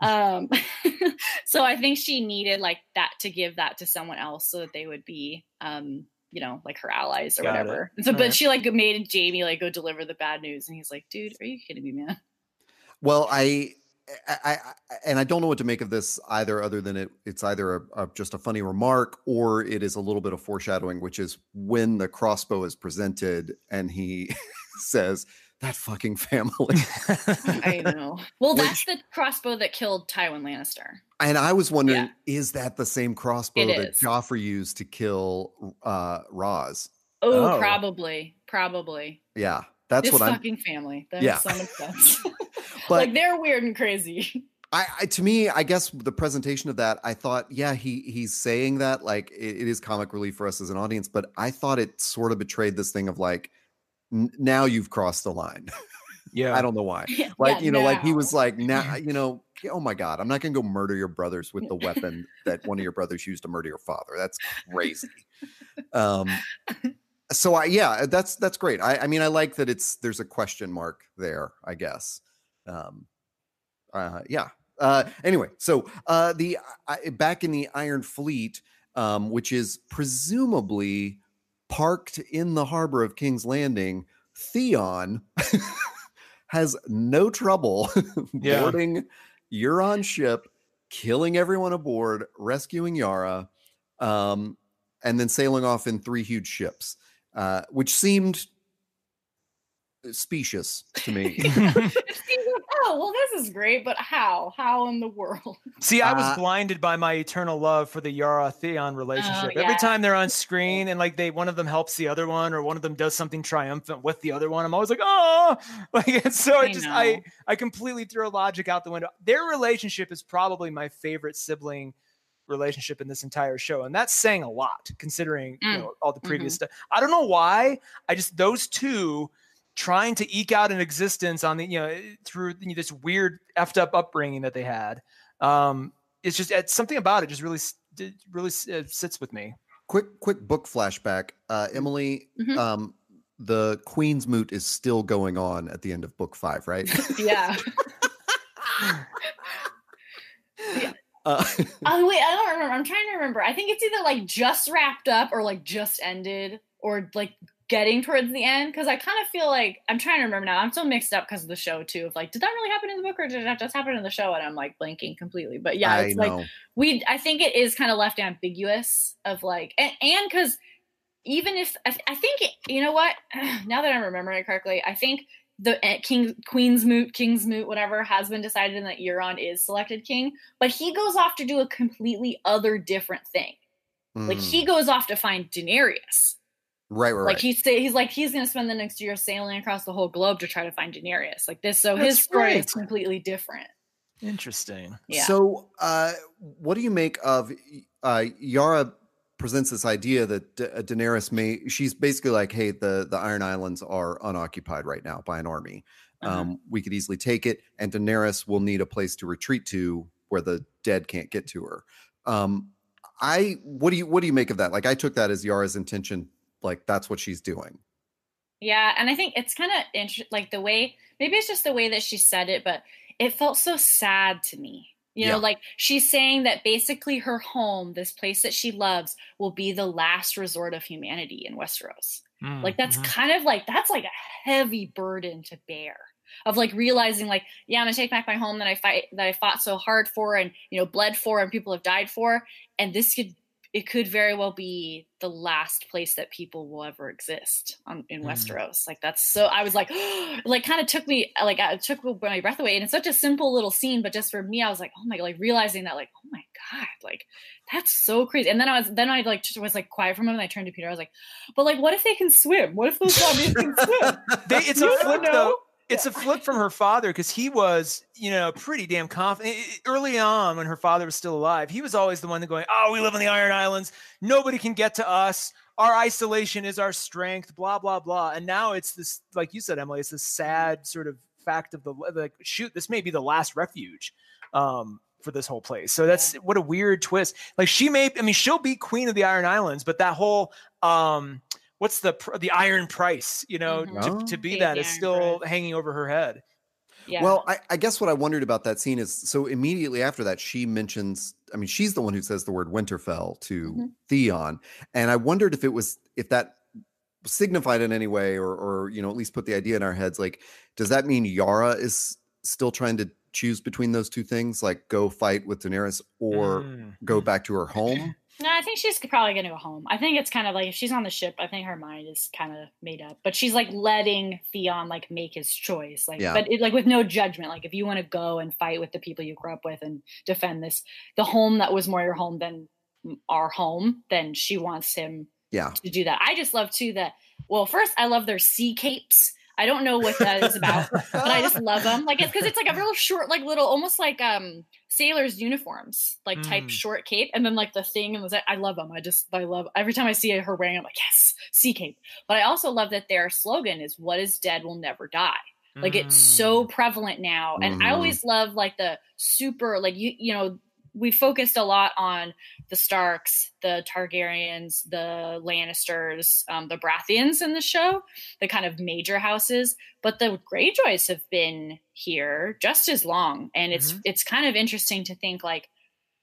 um, (laughs) so I think she needed like that to give that to someone else so that they would be, um, you know, like her allies or Got whatever. So, but right. she like made Jaime like go deliver the bad news, and he's like, "Dude, are you kidding me, man?" Well, I, I, I and I don't know what to make of this either, other than it, it's either a, a, just a funny remark or it is a little bit of foreshadowing, which is when the crossbow is presented and he (laughs) says, that fucking (laughs) family. I know. Well, Which, that's the crossbow that killed Tywin Lannister. And I was wondering, yeah. is that the same crossbow it that is. Joffrey used to kill uh Ros? Oh, Oh. probably, probably. Yeah, that's this what I'm. fucking family. That Yeah. makes so much sense. (laughs) (laughs) But like they're weird and crazy. I, I to me, I guess the presentation of that, I thought, yeah, he he's saying that like it, it is comic relief for us as an audience, but I thought it sort of betrayed this thing of like, n- now you've crossed the line. (laughs) Yeah. I don't know why. (laughs) Yeah, Like yeah, you know, like he was like, now (laughs) you know, oh my god, I'm not gonna go murder your brothers with the weapon that one of your brothers used to murder your father. That's crazy. Um, so I yeah, that's that's great. I I mean, I like that it's there's a question mark there. I guess. Um, uh, yeah. Uh, anyway, so uh, the I, back in the Iron Fleet, um, which is presumably parked in the harbor of King's Landing, Theon (laughs) has no trouble (laughs) Yeah. boarding Euron ship, killing everyone aboard, rescuing Yara, um, and then sailing off in three huge ships, uh, which seemed specious to me. (laughs) It seems like, oh well, this is great, but how? How in the world? (laughs) See, I was Uh, blinded by my eternal love for the Yara Theon relationship. Every Oh, yeah. time they're on screen and like they one of them helps the other one or one of them does something triumphant with the other one, I'm always like, oh, (laughs) like and so I it just I know. I completely throw logic out the window. Their relationship is probably my favorite sibling relationship in this entire show, and that's saying a lot considering you Mm. know all the previous Mm-hmm. stuff. I don't know why. I just those two trying to eke out an existence on the you know through this weird effed up upbringing that they had. Um, it's just it's something about it just really s- d- really uh, sits with me. quick quick book flashback uh emily Mhm. um the queen's moot is still going on at the end of book five right (laughs) (laughs) Yeah. uh, (laughs) Oh wait, I don't remember. I'm trying to remember. I think it's either like just wrapped up or like just ended or like getting towards the end because I kind of feel like I'm trying to remember now. I'm still mixed up because of the show too. Of like, did that really happen in the book or did that just happen in the show? And I'm like blanking completely. But yeah, i it's know like we. I think it is kind of left ambiguous of like and and because even if I, I think it, you know what (sighs) now that I'm remembering it correctly, I think the uh, king queen's moot king's moot whatever has been decided and that Euron is selected king but he goes off to do a completely other different thing. Like Mm, he goes off to find Daenerys. Right right Like right he's say he's like he's gonna spend the next year sailing across the whole globe to try to find Daenerys. Like this, so his story right. is completely different. Interesting. Yeah. so uh what do you make of uh yara presents this idea that Da- uh, daenerys may she's basically like hey the the iron islands are unoccupied right now by an army Uh-huh. um we could easily take it and daenerys will need a place to retreat to where the dead can't get to her um i what do you what do you make of that like i took that as yara's intention like that's what she's doing Yeah, and I think it's kind of interesting, like the way maybe it's just the way that she said it, but it felt so sad to me. You know, Yeah. like she's saying that basically her home, this place that she loves, will be the last resort of humanity in Westeros. Mm, Like that's mhm. kind of like that's like a heavy burden to bear of like realizing like yeah I'm gonna take back my home that I fight that I fought so hard for and you know bled for and people have died for and this could it could very well be the last place that people will ever exist on, in Mm. Westeros. Like that's so I was like (gasps) like kind of took me like it took my breath away and it's such a simple little scene but just for me I was like oh my god, like realizing that like oh my god like that's so crazy and then I was then I like just was like quiet for a moment and I turned to Peter I was like but like what if they can swim what if those zombies can swim (laughs) They, it's a You don't flip know. though. It's a flip from her father because he was, you know, pretty damn confident. Early on, when her father was still alive, he was always the one that going, "Oh, we live on the Iron Islands. Nobody can get to us. Our isolation is our strength." Blah blah blah. And now it's this, like you said, Emily, it's this sad sort of fact of the like, shoot, this may be the last refuge. Um, for this whole place. So that's what a weird twist. Like she may, I mean, she'll be queen of the Iron Islands, but that whole, um, what's the the iron price? You know, Mhm. to, to be Pay that the still price. hanging over her head. yeah Well, I, I guess what I wondered about that scene is so immediately after that, she mentions, I mean, she's the one who says the word Winterfell to Mhm. Theon. And I wondered if it was, if that signified in any way or, or, you know, at least put the idea in our heads, like, does that mean Yara is still trying to choose between those two things, like go fight with Daenerys or Mm. go back to her home? No I think she's probably gonna go home I think it's kind of like if she's on the ship I think her mind is kind of made up but she's like letting Theon like make his choice like Yeah. but it, like with no judgment like if you want to go and fight with the people you grew up with and defend this the home that was more your home than our home then she wants him Yeah. to do that. I just love too that. Well, first I love their sea capes. I don't know what that is about, but I just love them. Like it's because it's like a real short, like little, almost like um sailors' uniforms, like type Mm. short cape, and then like the thing and the I love them. I just I love every time I see her wearing. it, I'm like yes, sea cape. But I also love that their slogan is "What is dead will never die." Like it's so Mm. prevalent now, and I Mhm. always love like the super like you you know we focused a lot on the Starks, the Targaryens, the Lannisters, um, the Baratheons in the show, the kind of major houses. But the Greyjoys have been here just as long, and it's Mhm. it's kind of interesting to think like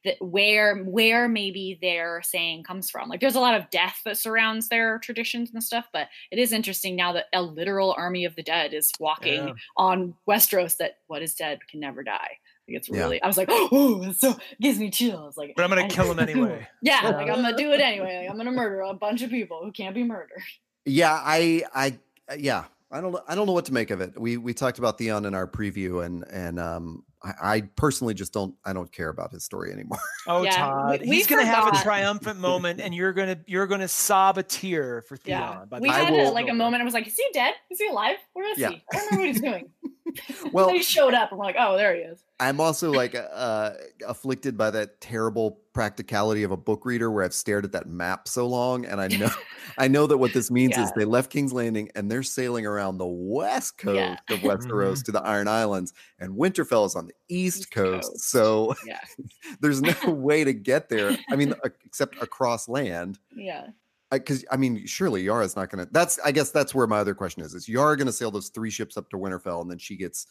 that where where maybe their saying comes from. Like there's a lot of death that surrounds their traditions and stuff, but it is interesting now that a literal army of the dead is walking Yeah. on Westeros. That what is dead can never die. Like it's Yeah. really. I was like, oh, so it gives me chills. Like, But I'm gonna I- kill him (laughs) anyway. yeah, like I'm gonna do it anyway. Like, I'm gonna murder a bunch of people who can't be murdered. Yeah, I, I, yeah, I don't, know- I don't know what to make of it. We we talked about Theon in our preview, and and um, I, I personally just don't, I don't care about his story anymore. (laughs) Oh, Yeah, Todd, we- we he's gonna have a triumphant moment, and you're gonna you're gonna sob a tear for Theon. Yeah, by we had time a, like a moment. I was like, is he dead? Is he alive? Where is Yeah. he? I don't know what he's (laughs) doing. (laughs) Well- he showed up, and we're like, oh, there he is. I'm also like uh, afflicted by that terrible practicality of a book reader where I've stared at that map so long, and I know, (laughs) I know that what this means is they left King's Landing and they're sailing around the west coast Yeah. of Westeros to the Iron Islands, and Winterfell is on the east, East coast. coast. So Yeah, (laughs) there's no way to get there. I mean, uh, except across land. yeah. Because I mean, surely Yara's not going to. That's I guess that's where my other question is: Is Yara going to sail those three ships up to Winterfell, and then she gets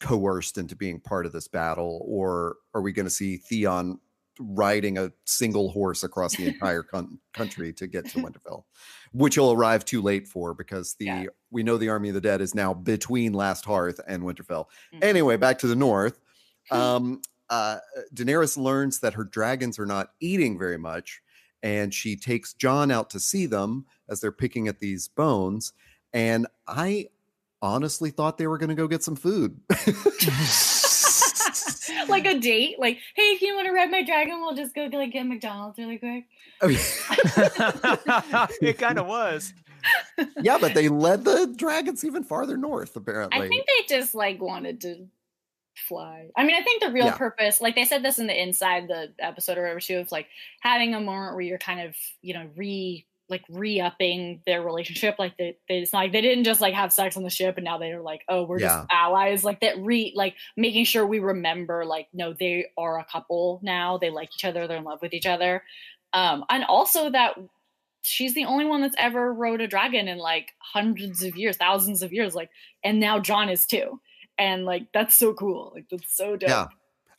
coerced into being part of this battle, or are we going to see Theon riding a single horse across the (laughs) entire con- country to get to Winterfell, which will arrive too late for because the Yeah. we know the Army of the Dead is now between Last Hearth and Winterfell. Mhm. Anyway, back to the north. (laughs) Um, uh, Daenerys learns that her dragons are not eating very much, and she takes Jon out to see them as they're picking at these bones. And I honestly thought they were going to go get some food. (laughs) like a date. Like, hey, if you want to ride my dragon, we'll just go like get McDonald's really quick. Oh, I (laughs) it kind of was. yeah, but they led the dragons even farther north, apparently. I think they just like wanted to fly. I mean, I think the real Yeah. purpose, like they said this in the inside the episode or whatever too, of like having a moment where you're kind of, you know, re like re-upping their relationship. Like they, they it's not like they didn't just like have sex on the ship and now they're like, oh, we're Yeah. just allies. Like that re like making sure we remember, like, no, they are a couple now. They like each other, they're in love with each other. Um, and also that she's the only one that's ever rode a dragon in like hundreds of years, thousands of years. Like, and now Jon is too. And like that's so cool. Like that's so dope. Yeah.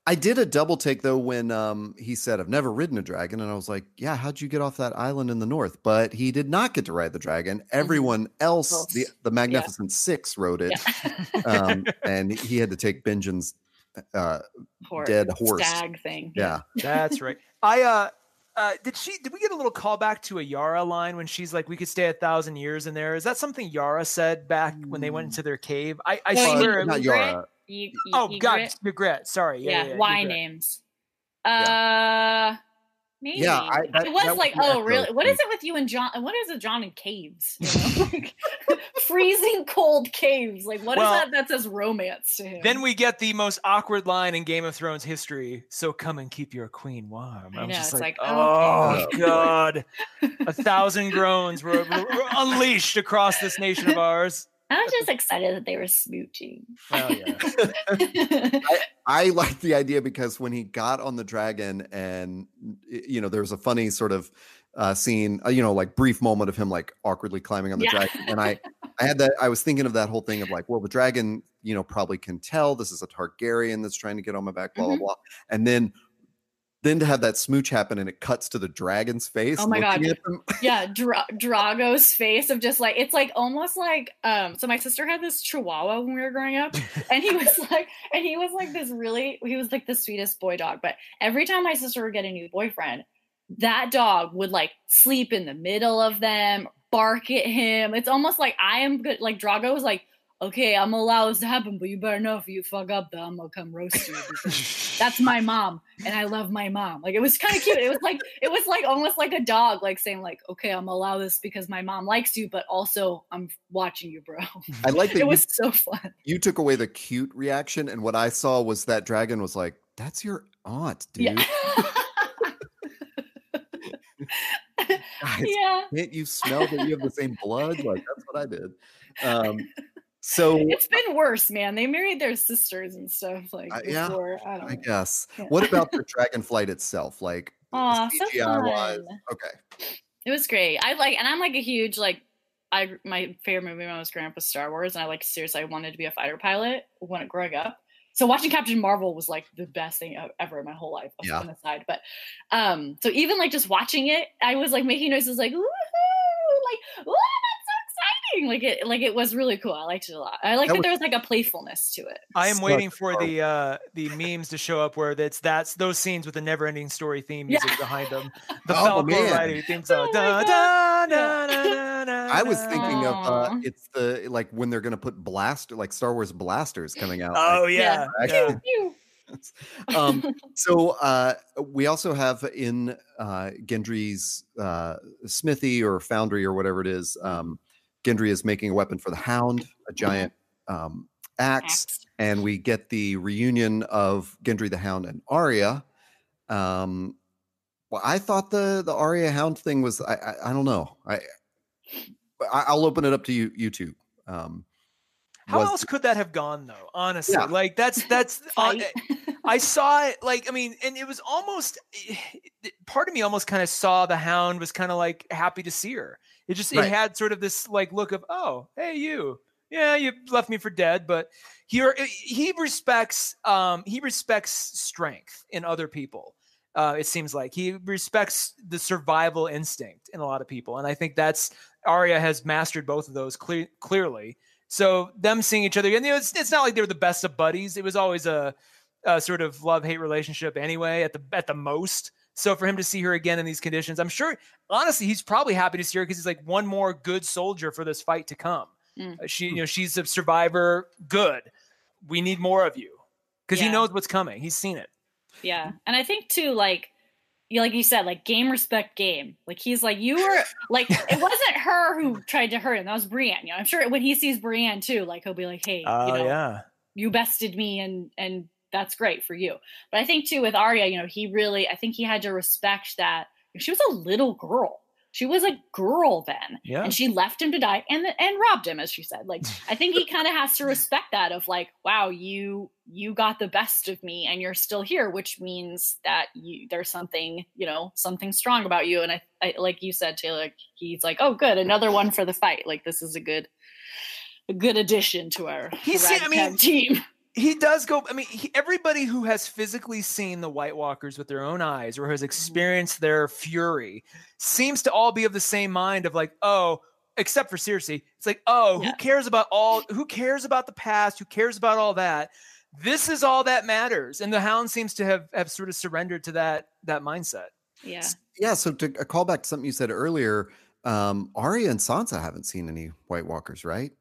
I did a double take though when um, he said, I've never ridden a dragon. And I was like, Yeah, how'd you get off that island in the north? But he did not get to ride the dragon. Everyone else, Else. the, the Magnificent Six, rode it. Yeah. um, (laughs) and he had to take Benjen's uh, Hor- dead horse. stag thing. Yeah. That's right. (laughs) I uh uh did she did we get a little callback to a Yara line when she's like we could stay a thousand years in there? Is that something Yara said back when they went into their cave? I, I No, swear not was, Yara. Y- y- Oh god, regret. Sorry. Yeah, Yeah, yeah, Y names. Uh maybe. Yeah, I- that- it was that like, the oh really? What is it with you and Jon? And what is it, Jon in caves? You know? (laughs) Like, (laughs) freezing cold caves. Like what is Well, that that says romance to him? Then we get the most awkward line in Game of Thrones history. So come and keep your queen warm. I I'm know, just like, like, oh okay. god, (laughs) a thousand groans were, were unleashed across this nation of ours. I was just excited that they were smooching. Well, yeah. (laughs) I like the idea because when he got on the dragon and you know there was a funny sort of uh scene uh, you know like brief moment of him like awkwardly climbing on the Yeah. dragon and I I had that I was thinking of that whole thing of like well the dragon you know probably can tell this is a Targaryen that's trying to get on my back blah Mhm. blah blah and then then to have that smooch happen and it cuts to the dragon's face Oh my God. (laughs) yeah Dra- Drogon's face of just like it's like almost like um so my sister had this chihuahua when we were growing up (laughs) and he was like and he was like this really he was like the sweetest boy dog but every time my sister would get a new boyfriend that dog would like sleep in the middle of them bark at him it's almost like i am good like Drogon was like okay, I'm gonna allow this to happen, but you better know if you fuck up, then I'm gonna come roast you. (laughs) That's my mom, and I love my mom. Like it was kind of cute. It was like it was like almost like a dog, like saying like, okay, I'm gonna allow this because my mom likes you, but also I'm watching you, bro. I like that (laughs) It you, was so fun. you took away the cute reaction, and what I saw was that dragon was like, "That's your aunt, dude." Yeah. (laughs) Guys, yeah. Can't you smell that you have the same blood? Like that's what I did. Um, so It's been worse, man. They married their sisters and stuff like Uh, yeah, before. I I guess. Yeah. What about (laughs) the dragon flight itself? Like Aw, so wise? fun. Okay. It was great. I like, and I'm like a huge like. I my favorite movie when I was growing up was Star Wars, and I like seriously I wanted to be a fighter pilot when growing up. So watching Captain Marvel was like the best thing ever in my whole life. Yeah. On the side, but um, so even like just watching it, I was like making noises like woohoo, like woo, exciting. Like it, like it was really cool. I liked it a lot. I like That that, was- there was like a playfulness to it. I am waiting for the uh the memes to show up where that's that's those scenes with the never ending story theme Yeah. music behind them. (laughs) The Oh, Falcon man. Rider theme song. Oh Da, da, da, Yeah. da, da, (laughs) I was thinking of uh, it's the like when they're gonna put blaster like Star Wars blasters coming out. Oh like, yeah. Yeah. yeah. (laughs) Um, so uh, we also have in uh, Gendry's uh, smithy or foundry or whatever it is. Um, Gendry is making a weapon for the Hound, a giant um, axe, Axe. and we get the reunion of Gendry the Hound and Arya. Um, well, I thought the the Arya Hound thing was I I, I don't know I, I I'll open it up to you you two. Um, How was- else could that have gone though? Honestly, Yeah. like that's that's (laughs) uh, (laughs) I saw it like I mean, and it was almost (sighs) part of me almost kind of saw the hound was kind of like happy to see her. It just Right. it had sort of this like look of oh hey you yeah you left me for dead, but he he respects um he respects strength in other people. Uh, it seems like he respects the survival instinct in a lot of people, and I think that's Arya has mastered both of those cle- clearly. So them seeing each other, and you know, it's, it's not like they were the best of buddies. It was always a, a sort of love hate relationship anyway, at the at the most. So for him to see her again in these conditions, I'm sure, honestly, he's probably happy to see her because he's like one more good soldier for this fight to come. Mm. Uh, She, you know, she's a survivor. Good. We need more of you because he knows what's coming. He's seen it. Yeah, and I think too, like, you like you said, like game respect game. Like he's like you were like (laughs) it wasn't her who tried to hurt him. That was Brienne. You know, I'm sure when he sees Brienne too, like he'll be like, hey, Oh you know, yeah. you bested me, and and that's great for you. But I think too with Arya, you know, he really, I think he had to respect that she was a little girl. She was a girl then, Yeah. and she left him to die and and robbed him, as she said. Like (laughs) I think he kind of has to respect that of like, wow, you you got the best of me, and you're still here, which means that you there's something you know something strong about you. And I, I like you said, Taylor, he's like, oh, good, another one for the fight. Like this is a good a good addition to our He's seen- I mean, team. He does go i mean he, everybody who has physically seen the white walkers with their own eyes or has experienced their fury seems to all be of the same mind of like oh except for Cersei it's like oh Yeah. who cares about all who cares about the past who cares about all that this is all that matters and the hound seems to have have sort of surrendered to that that mindset Yeah. Yeah, so to a call back to something you said earlier, um, Arya and Sansa haven't seen any White Walkers, right?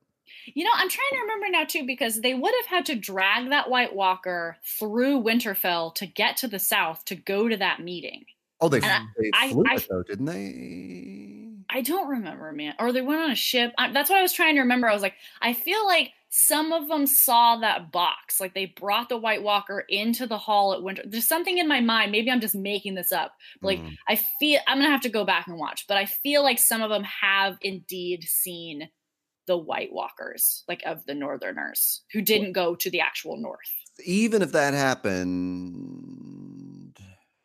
You know, I'm trying to remember now too because they would have had to drag that White Walker through Winterfell to get to the south to go to that meeting. Oh, they, And they I- flew I- it though, didn't they? I don't remember, man. Or they went on a ship. I, that's what I was trying to remember. I was like, I feel like some of them saw that box. Like they brought the White Walker into the hall at Winter. There's something in my mind. Maybe I'm just making this up. Like Mm. I feel I'm gonna have to go back and watch, but I feel like some of them have indeed seen the White Walkers, like of the Northerners who didn't go to the actual North. even if that happened,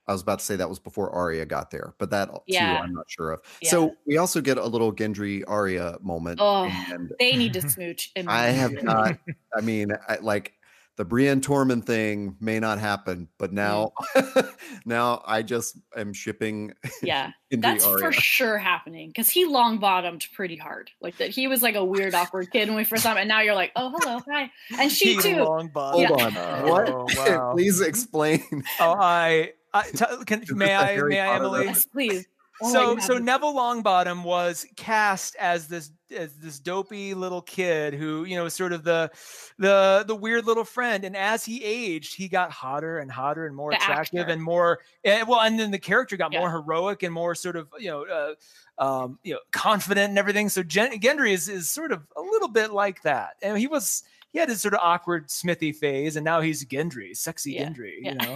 I was about to say that was before Arya got there, but that too I'm not sure of. Yeah. So we also get a little Gendry Arya moment, Oh, and They need to smooch. I have not. (laughs) I mean, I, like the Brienne Tormund thing may not happen, but now, mm. (laughs) now I just am shipping Yeah, (laughs) that's Arya. for sure happening because he long bottomed pretty hard. Like that, he was like a weird, awkward kid when we first saw him, and now you're like, oh, hello, hi, and she He too. long bottom. Hold Yeah. on, Oh, what? wow. (laughs) Please explain. oh i I, t- can, may this a i Harry may i Potter emily reference? Yes, please. Oh, so so Neville Longbottom was cast as this as this dopey little kid who you know was sort of the the the weird little friend and as he aged he got hotter and hotter and more The attractive actor. and more and well and then the character got Yeah. more heroic and more sort of you know uh, um you know confident and everything so Gen- Gendry is is sort of a little bit like that and he was he had his sort of awkward Smithy phase and now he's Gendry sexy Yeah. Gendry Yeah. you (laughs) know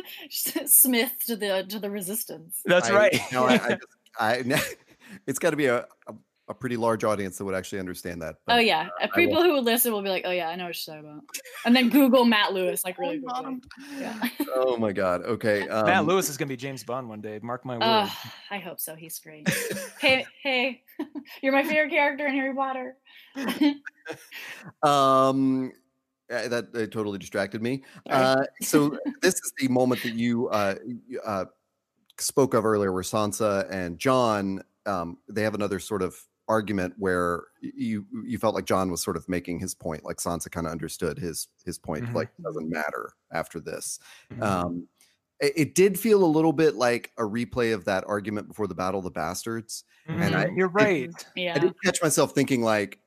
(laughs) Smith to the to the resistance. that's I- right No, I, I, (laughs) just, I (laughs) it's got to be a, a, a pretty large audience that would actually understand that. Oh yeah, Uh, I will- people who would listen will be like, "Oh yeah, I know what you're talking about," and then Google Matt Lewis like really quickly. Yeah. Oh my god. Okay. Um, Matt Lewis is gonna be James Bond one day mark my word Uh, I hope so. He's great. hey, hey, you're my favorite character in Harry Potter. Um, uh, that uh, totally distracted me. Uh, so this is the moment that you uh, uh, spoke of earlier, where Sansa and Jon um, they have another sort of argument where you you felt like Jon was sort of making his point, like Sansa kind of understood his his point, Mhm. like it doesn't matter after this. Mhm. Um, it, it did feel a little bit like a replay of that argument before the Battle of the Bastards. and I- Mhm, you're right Yeah. I did catch myself thinking like,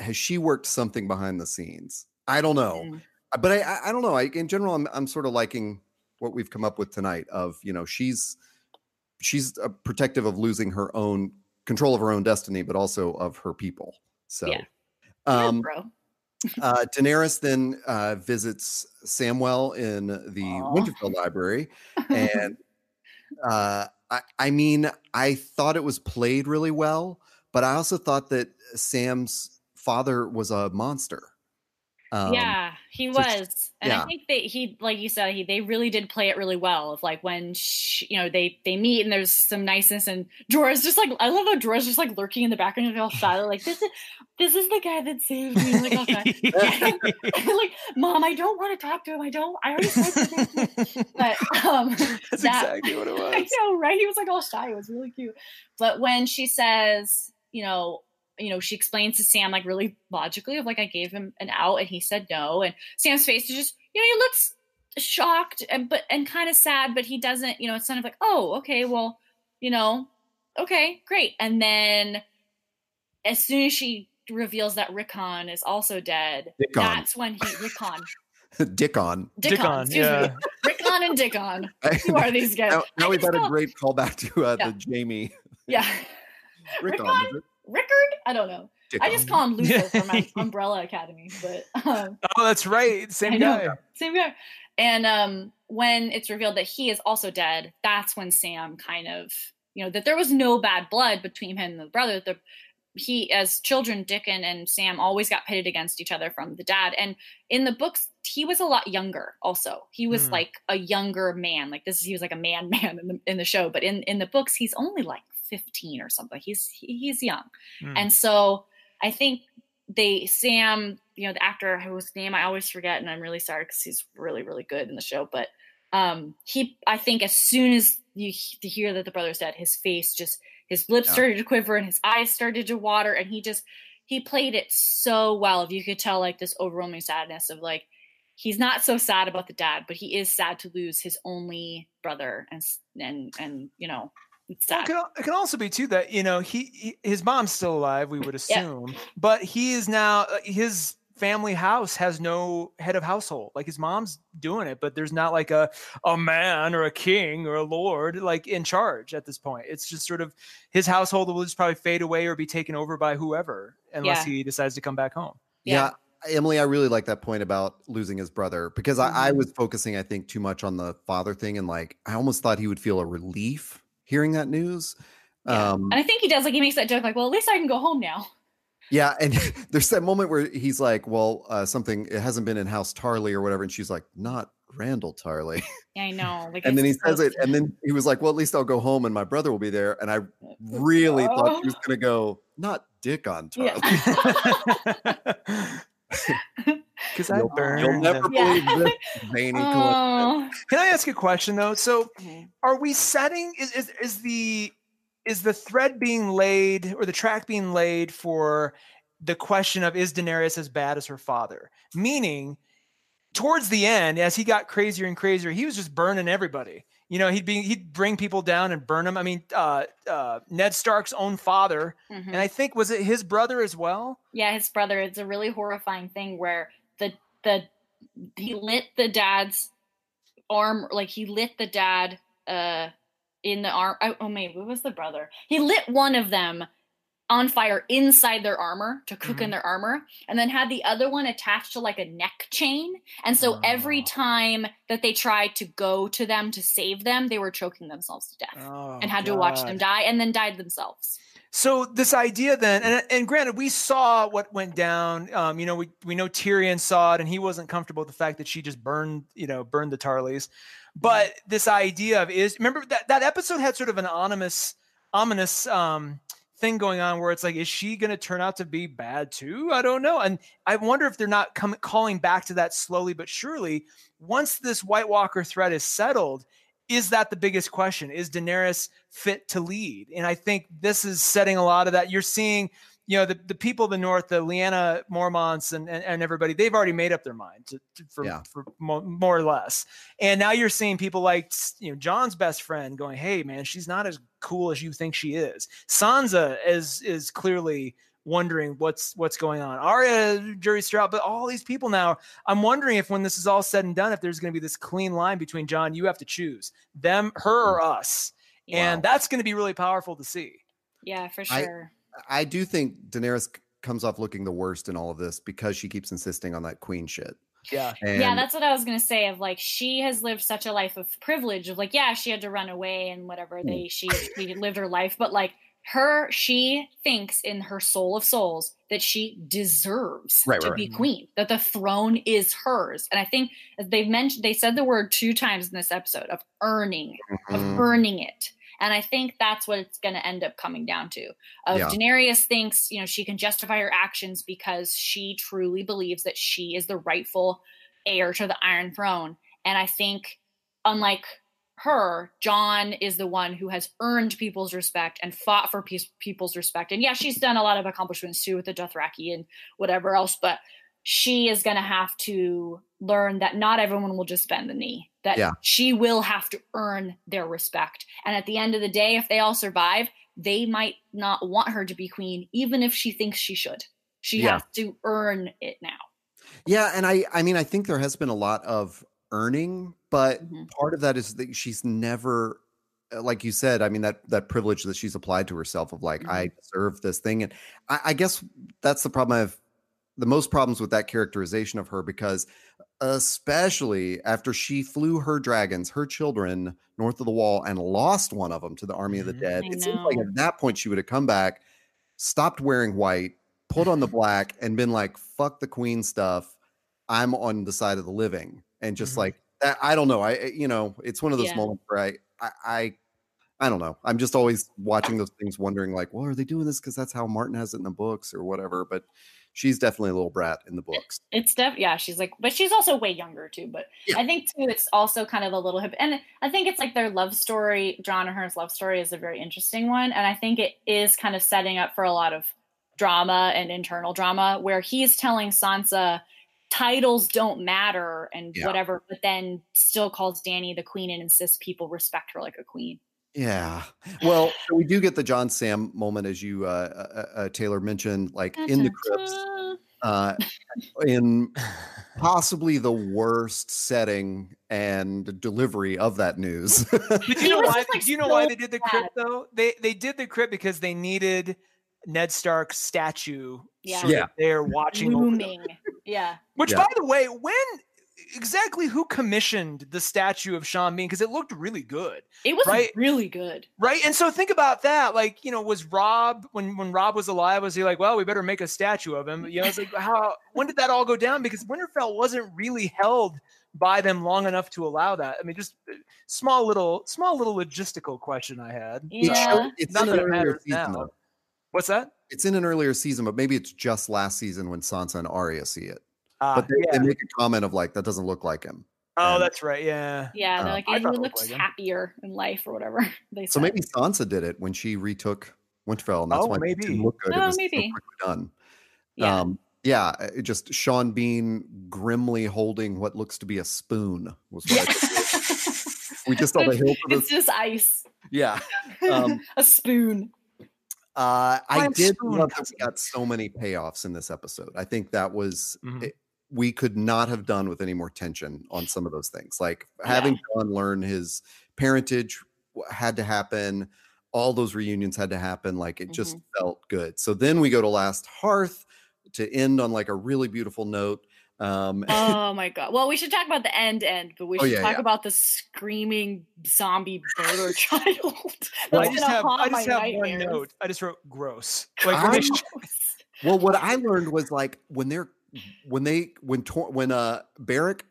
has she worked something behind the scenes? I don't know, Mm. Uh, but I I, don't know. I, in general, I'm I'm sort of liking what we've come up with tonight. Of you know, she's she's uh, protective of losing her own control of her own destiny, but also of her people. So, Yeah. Yeah, um, bro. uh, (laughs) Daenerys then uh, visits Samwell in the Aw. Winterfell Library, and (laughs) uh, I, I mean, I thought it was played really well, but I also thought that Sam's father was a monster. Um, yeah, he so was, and I think that he, like you said, he they really did play it really well. Of like when sh you know they they meet and there's some niceness, and Jorah's just like I love how Jorah's just like lurking in the background of all shy, like this is this is the guy that saved me. Like, okay. (laughs) (laughs) like, mom, I don't want to talk to him. I don't. I already to him. But um, (laughs) That's that- exactly what it was. I know, right? He was like all shy. It was really cute. But when she says, you know, you know, she explains to Sam like really logically of like I gave him an out and he said no, and Sam's face is just, you know, he looks shocked and but and kind of sad, but he doesn't, you know, it's kind of like, oh, okay, well, you know, okay, great. And then as soon as she reveals that Rickon is also dead, Dickon. that's when he Rickon, (laughs) Dickon. Dickon, Dickon, excuse yeah. me, Rickon and Dickon. (laughs) Who are these guys? now, now we've just had a great callback to uh, Yeah. the Jaime Yeah. (laughs) Rickon. Rickon? Rickard? I don't know. I just call him Luther from my Umbrella Academy, but (laughs) um, Oh, that's right. Same guy. same guy. And um, when it's revealed that he is also dead, that's when Sam kind of, you know, that there was no bad blood between him and the brother. The he, as children, Dickon and Sam always got pitted against each other from the dad. And in the books, he was a lot younger. Also, he was Hmm. like a younger man. Like this, he was like a man, (laughs) man in the in the show. But in in the books, he's only like fifteen or something. He's he's young. Hmm. And so I think they Sam, you know, the actor whose name I always forget, and I'm really sorry because he's really, really good in the show. But um he I think as soon as you to hear that the brother's dead, his face just his lips started to quiver and his eyes started to water, and he just he played it so well. If you could tell like this overwhelming sadness of like he's not so sad about the dad, but he is sad to lose his only brother and and and you know it's Well, it, can, it can also be too that you know he, he his mom's still alive. We would (laughs) assume, but he is now uh, his family house has no head of household. Like his mom's doing it, but there's not like a a man or a king or a lord like in charge at this point. It's just sort of his household will just probably fade away or be taken over by whoever unless Yeah. he decides to come back home. Yeah. Emily, I really like that point about losing his brother because I, I Mhm. was focusing, I think, too much on the father thing, and like I almost thought he would feel a relief hearing that news. Yeah. Um, and I think he does like he makes that joke like, well, at least I can go home now. yeah, and (laughs) there's that moment where he's like, "Well, uh, something it hasn't been in House Tarley or whatever," and she's like, "Not Randall Tarley," (laughs) Yeah, I know. Like, and then he says it, and then he was like, "Well, at least I'll go home and my brother will be there," and I really thought he was gonna go, "Not Dickon Tarley." Yeah. (laughs) Because I You'll, you'll never Yeah. believe (laughs) this zany. Oh. Can I ask a question though? So are we setting is, is is the is the thread being laid or the track being laid for the question of is Daenerys as bad as her father? Meaning towards the end, as he got crazier and crazier, he was just burning everybody. You know, he'd be he'd bring people down and burn them. I mean, uh, uh, Ned Stark's own father, Mhm. and I think was it his brother as well. Yeah, his brother. It's a really horrifying thing where the the he lit the dad's arm, like he lit the dad uh in the arm. Oh, oh maybe it was the brother. He lit one of them on fire inside their armor to cook in their armor, and then had the other one attached to like a neck chain. And so every Oh. time that they tried to go to them to save them, they were choking themselves to death Oh, and had to watch them die, and then died themselves. So this idea then, and, and granted, we saw what went down. Um, you know, we we know Tyrion saw it, and he wasn't comfortable with the fact that she just burned, you know, burned the Tarleys. But this idea of is remember that that episode had sort of an ominous, ominous um, thing going on where it's like, is she going to turn out to be bad too? I don't know, and I wonder if they're not coming calling back to that slowly but surely. Once this White Walker threat is settled, is that the biggest question? Is Daenerys fit to lead? And I think this is setting a lot of that. You're seeing, you know, the, the people of the North, the Lyanna Mormonts and, and, and everybody, they've already made up their mind to, to- for, Yeah. for mo- more or less. And now you're seeing people like, you know, Jon's best friend going, Hey man, she's not as cool as you think she is. Sansa is, is clearly wondering what's, what's going on. Arya, Jury Stroud, but all these people now I'm wondering if when this is all said and done, if there's going to be this clean line between Jon, you have to choose them, her, or us. And Wow. that's going to be really powerful to see. Yeah, for sure. I do think Daenerys comes off looking the worst in all of this because she keeps insisting on that queen shit. Yeah. And yeah, that's what I was gonna say. Of like, she has lived such a life of privilege. Of like, yeah, she had to run away and whatever. Hmm. They she she lived her life, but like her, she thinks in her soul of souls that she deserves Right, to right, be right. queen. That the throne is hers. And I think they've mentioned they said the word two times in this episode of earning of Mhm. earning it. And I think that's what it's going to end up coming down to. Of Yeah. Daenerys thinks, you know, she can justify her actions because she truly believes that she is the rightful heir to the Iron Throne. And I think, unlike her, Jon is the one who has earned people's respect and fought for peace, people's respect. And yeah, she's done a lot of accomplishments too with the Dothraki and whatever else, but she is going to have to learn that not everyone will just bend the knee that Yeah. she will have to earn their respect and at the end of the day if they all survive they might not want her to be queen even if she thinks she should she Yeah. has to earn it now Yeah, and I I mean I think there has been a lot of earning, but Mhm. part of that is that she's never uh, like you said, I mean that that privilege that she's applied to herself of like I deserve this thing, and I, I guess that's the problem. I have the most problems with that characterization of her because, especially after she flew her dragons, her children north of the wall, and lost one of them to the army of the Mhm. dead. I It seems like at that point she would have come back, stopped wearing white, put on the (laughs) black, and been like, "Fuck the queen stuff." I'm on the side of the living, and just Mhm. like that. I don't know. I I- you know, it's one of those Yeah. moments where I, I I I don't know. I'm just always watching those things, wondering like, well, are they doing this because that's how Martin has it in the books or whatever? But she's definitely a little brat in the books. it's def yeah she's like but she's also way younger too but Yeah. i think too it's also kind of a little hip and i think it's like their love story jon and her's love story is a very interesting one and i think it is kind of setting up for a lot of drama and internal drama where he's telling sansa titles don't matter and Yeah. whatever but then still calls dany the queen and insists people respect her like a queen Yeah. Well, so we do get the Jon Sam moment, as you uh, uh, uh, Taylor mentioned, like in the crypts, uh, in possibly the worst setting and delivery of that news. (laughs) But you know why? like, do you know why they did the crypt though? They they did the crypt because they needed Ned Stark's statue. Yeah. sort of Yeah. there watching over them. looming yeah Which, Yeah. by the way, when exactly who commissioned the statue of Sean Bean? Because it looked really good, it was Right. really good right? And so think about that. Like, you know, was Robb when when Robb was alive? Was he like, well, we better make a statue of him? You know, it's like (laughs) how when did that all go down? Because Winterfell wasn't really held by them long enough to allow that. I mean, just uh, small little small little logistical question I had. It yeah showed- it's Not in that an it matters now. though. What's that? It's in an earlier season, but maybe it's just last season when Sansa and Arya see it. Ah, But they, yeah. they make a comment of like that doesn't look like him. oh, and- that's right. Yeah. Yeah, they're Uh, like I he thought it looked looks like him. happier in life or whatever. (laughs) They So said. maybe Sansa did it when she retook Winterfell, and that's Oh, why it maybe. didn't look good. it Oh, was so maybe. quickly done. yeah. Um, Yeah, uh, just Sean Bean grimly holding what looks to be a spoon was what I (laughs) we just saw the hilt of It's the just ice. yeah. (laughs) Um, a spoon. Uh, I did love that we got so many payoffs in this episode. I think that was Mhm. it- we could not have done with any more tension on some of those things. Like having Jon learn his parentage had to happen. All those reunions had to happen. Like it just Mm-hmm. felt good. So then we go to Last Hearth to end on like a really beautiful note. Um, (laughs) Oh my god. Well, we should talk about the end end, but we Oh, should yeah, talk yeah. about the screaming zombie murder (laughs) child. Well, I just have I just my have one note. I just wrote gross. (laughs) Like when I- Well, what I learned was like when they're when they when Tor- when uh Beric,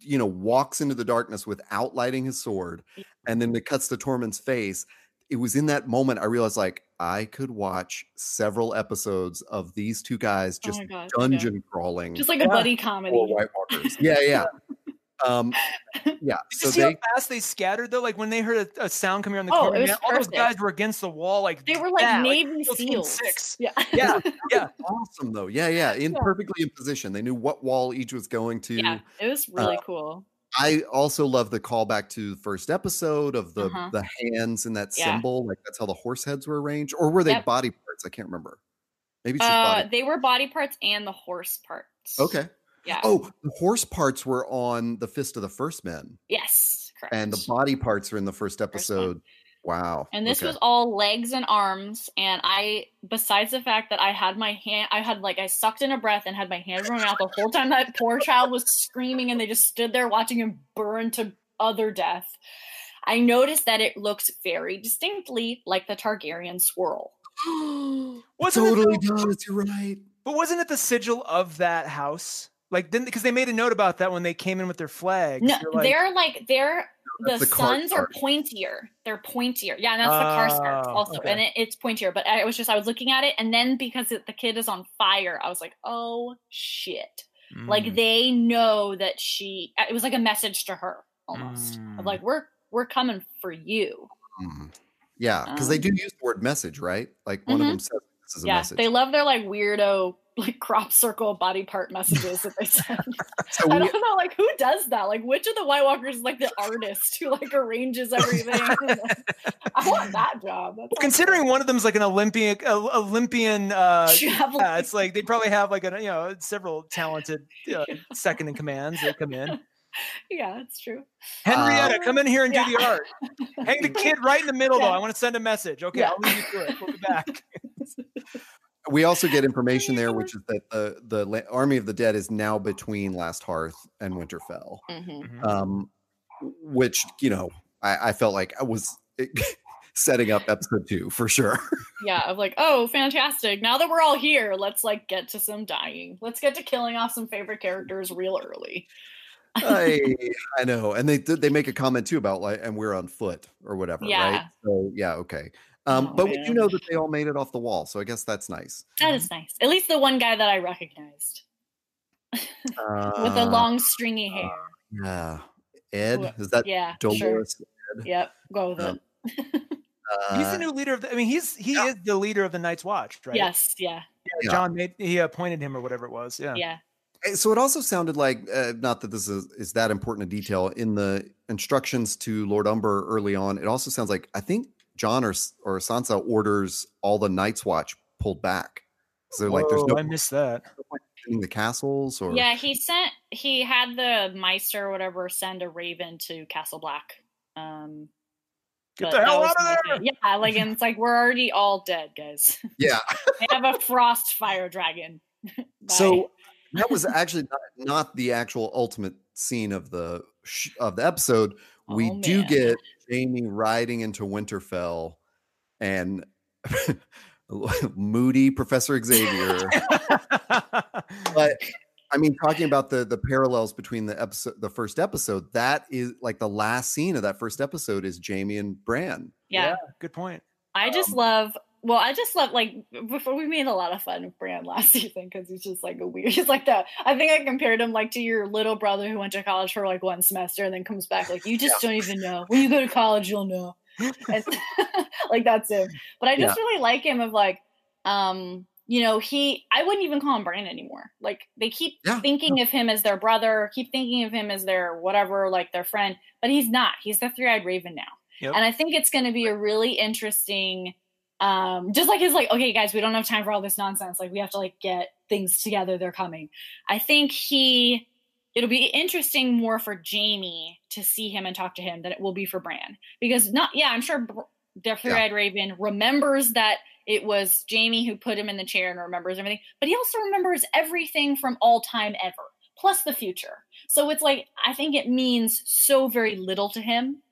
you know, walks into the darkness without lighting his sword, and then it cuts to Tormund's face. It was in that moment I realized like I could watch several episodes of these two guys Oh just my God, okay. dungeon crawling Just like a Yeah. buddy for comedy. White Walkers. Yeah, yeah. Um, (laughs) yeah. Did you So see they how fast they scattered though? Like when they heard a, a sound coming on the Oh, corner, man, all those guys were against the wall, like They were like that, Navy Steel Team SEAls. Six. Yeah. Yeah, yeah. awesome though. Yeah, yeah. In Yeah. perfectly in position. They knew what wall each was going to. yeah. It was really Uh, cool. I also love the callback to the first episode of the Uh-huh. the hands and that Yeah. symbol. Like that's how the horse heads were arranged, or were they Yep. body parts? I can't remember. Maybe it's Uh, they were body parts and the horse parts. Okay. Yeah. Oh, the horse parts were on the Fist of the First Men, Yes. Correct. and the body parts are in the first episode. Wow. And this okay. was all legs and arms. And I, besides the fact that I had my hand, I had like, I sucked in a breath and had my hand running out the whole time that poor child was screaming and they just stood there watching him burn to other death. I noticed that it looks very distinctly like the Targaryen swirl. (gasps) Wasn't it totally the- does. You're right. But wasn't it the sigil of that house? Like, didn't because they made a note about that when they came in with their flags. No, They're like, they're like, they're, the, the suns are pointier. They're pointier. Yeah, and that's the Karstark Oh, also. okay. And it, it's pointier. But I was just, I was looking at it. And then because it, the kid is on fire, I was like, oh shit. like mm, they know that she it was like a message to her almost Mm. like we're we're coming for you Mhm. Yeah, because they Um, do use the word message, right? Like one of Mhm. them says this is a yeah message. they love their like weirdo like crop circle body part messages that they send (laughs) so (laughs) i don't know like who does that like which of the white walkers is like the artist who like arranges everything (laughs) i want that job Well, sounds considering one of them's like an Olympian, uh, Olympian. Uh, yeah, it's like they probably have like a you know several talented uh, second in commands that come in. yeah that's true Henrietta, Uh, come in here and do yeah. the art. Hang the kid right in the middle though. I want to send a message. Okay, Yeah. I'll leave you to it. We'll be back. We also get information there, which is that the the Army of the Dead is now between Last Hearth and Winterfell. Mhm. um, which you know I, I felt like I was (laughs) setting up episode two for sure. yeah of like oh fantastic now that we're all here let's like get to some dying let's get to killing off some favorite characters real early I (laughs) I know, and they they make a comment too about like, and we're on foot or whatever, right? So yeah, okay. Um, Oh, but we do know that they all made it off the wall, so I guess that's nice. That is nice. At least the one guy that I recognized (laughs) with the Uh, long stringy hair. yeah, Ed is that Yeah, sure. Dolorous? Yep, go with Um, it. (laughs) He's Uh, the new leader of the. I mean, he's he is the leader of the Night's Watch, right? Yes, yeah, Yeah. Jon made he appointed him or whatever it was. Yeah. yeah. So it also sounded like, uh, not that this is, is that important a detail in the instructions to Lord Umber early on. It also sounds like I think Jon or or Sansa orders all the Night's Watch pulled back. So like, there's no I missed that. point in the castles or Yeah, he sent he had the Maester or whatever send a raven to Castle Black. Um Get the hell out of there! thing. Yeah, like and it's like we're already all dead, guys. yeah. (laughs) (laughs) they have a frost fire dragon. (laughs) So that was actually not, not the actual ultimate scene of the sh- of the episode. We Oh, do get Jaime riding into Winterfell and (laughs) moody Professor Xavier. but I mean, talking about the the parallels between the episode, the first episode, that is like the last scene of that first episode is Jaime and Bran. yeah. Good point. I just um love. Well, I just love like before we made a lot of fun of Bran last (laughs) season because he's just like a weird. He's like that. I think I compared him like to your little brother who went to college for like one semester and then comes back like you just don't even know. When you go to college, you'll know. And, (laughs) like that's him. But I just really like him of like, um, you know, he I wouldn't even call him Bran anymore. Like they keep Yeah. thinking of him as their brother, keep thinking of him as their whatever, like their friend, but he's not. He's the three-eyed raven now. Yep. And I think it's going to be a really interesting um just like his like okay guys, we don't have time for all this nonsense. Like we have to like get things together. They're coming. I think he it'll be interesting more for Jaime to see him and talk to him than it will be for Bran because not yeah, I'm sure the three-eyed raven remembers that it was Jaime who put him in the chair and remembers everything, but he also remembers everything from all time ever, plus the future. So it's like I think it means so very little to him.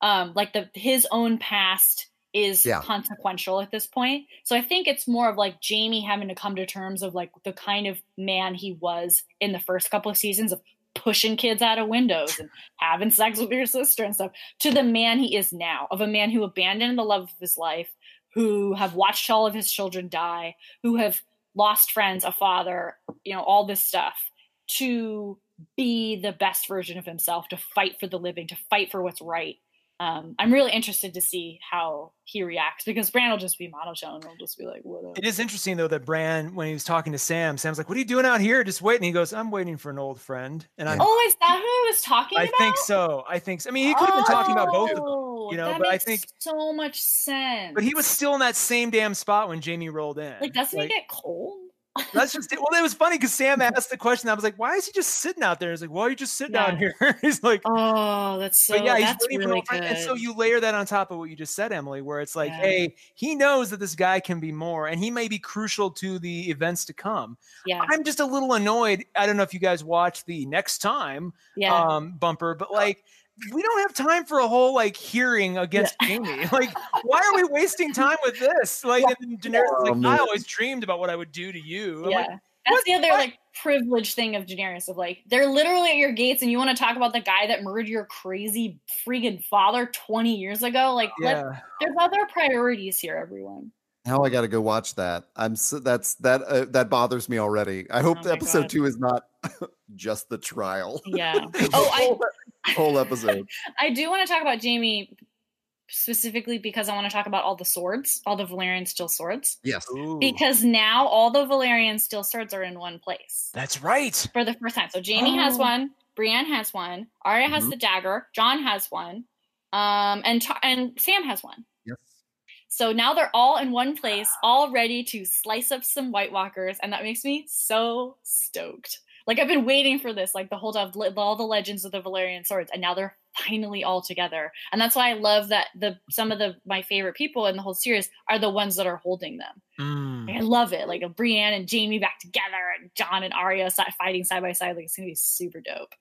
Um, like the his own past is Yeah. consequential at this point. So I think it's more of like Jaime having to come to terms of like the kind of man he was in the first couple of seasons of pushing kids out of windows and having sex with your sister and stuff to the man he is now of a man who abandoned the love of his life who have watched all of his children die who have lost friends a father you know all this stuff to be the best version of himself to fight for the living to fight for what's right um, i'm really interested to see how he reacts because bran will just be monotone he'll just be like whatever It is interesting though that Bran, when he was talking to Sam, Sam's like, "What are you doing out here? Just waiting." He goes, "I'm waiting for an old friend," and I'm. oh is that who he was talking I about think so. I think so. I mean, he could have been talking about both of them, Oh, you know, that but I think- so much sense but he was still in that same damn spot when Jaime rolled in. like doesn't Like, he get cold That's just it. Well, it was funny because Sam asked the question. I was like, "Why is he just sitting out there?" He's like, "Why are you just sitting out Yeah. here?" (laughs) he's like, oh that's so but yeah, he's that's really friend. And so you layer that on top of what you just said, Emily, where it's like, Yeah. hey, he knows that this guy can be more, and he may be crucial to the events to come. yeah I'm just a little annoyed. I don't know if you guys watch the next time yeah um, bumper, but like. We don't have time for a whole like hearing against Jaime. (laughs) Like, why are we wasting time with this? Like, and Daenerys is Oh, like, man. I always dreamed about what I would do to you. I'm yeah. like, That's the other what? like privileged thing of Daenerys of like they're literally at your gates and you want to talk about the guy that murdered your crazy freaking father 20 years ago like let, yeah. there's other priorities here everyone Now I got to go watch that. I'm so, that's that uh, that bothers me already. I hope Oh the episode God. two is not (laughs) just the trial. yeah (laughs) oh I whole, whole episode. (laughs) I do want to talk about Jaime specifically because I want to talk about all the swords all the Valyrian steel swords Yes. Ooh, because now all the Valyrian steel swords are in one place that's right. for the first time. So Jaime has Oh. one, Brienne has one, Arya has Mhm. the dagger, Jon has one, um, and and Sam has one. Yes. So now they're all in one place, all ready to slice up some White Walkers, and that makes me so stoked. Like I've been waiting for this, like the whole of all the legends of the Valyrian swords, and now they're finally all together. And that's why I love that the some of the my favorite people in the whole series are the ones that are holding them. Mm. Like, I love it. Like a Brienne and Jaime back together, and Jon and Arya fighting side by side. Like it's gonna be super dope.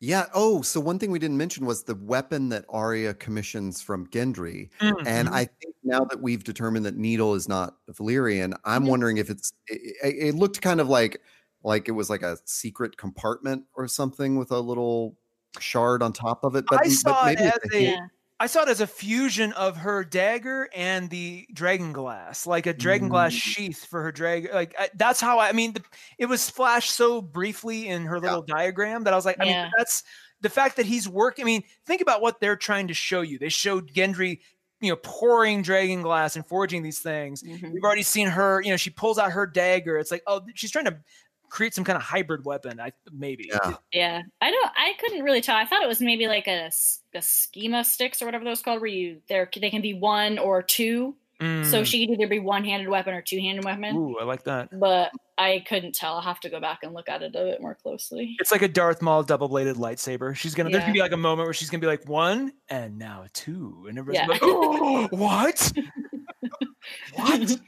Yeah. Oh, so one thing we didn't mention was the weapon that Arya commissions from Gendry. And Mhm. I think now that we've determined that Needle is not Valyrian, I'm wondering if it's it, it it looked kind of like like it was like a secret compartment or something with a little shard on top of it. But, I saw it as a a- Yeah. I saw it as a fusion of her dagger and the dragon glass, like a dragon glass Mm. sheath for her drag. Like I, that's how I, I mean, the, it was flashed so briefly in her Yeah. little diagram that I was like, I Yeah. mean, that's the fact that he's working. I mean, think about what they're trying to show you. They showed Gendry, you know, pouring dragon glass and forging these things. Mhm. We've already seen her, you know, she pulls out her dagger. It's like, oh, she's trying to create some kind of hybrid weapon. I maybe. Yeah. Yeah, I don't. I couldn't really tell. I thought it was maybe like a schema sticks or whatever those called, where you there they can be one or two. So Mm. she could either be one handed weapon or two handed weapon. Ooh, I like that. But I couldn't tell. I'll have to go back and look at it a bit more closely. It's like a Darth Maul double bladed lightsaber. She's gonna. There's gonna be like a moment where she's gonna be like one and now two, and everybody's Yeah. like, oh, what? (laughs) (laughs) what?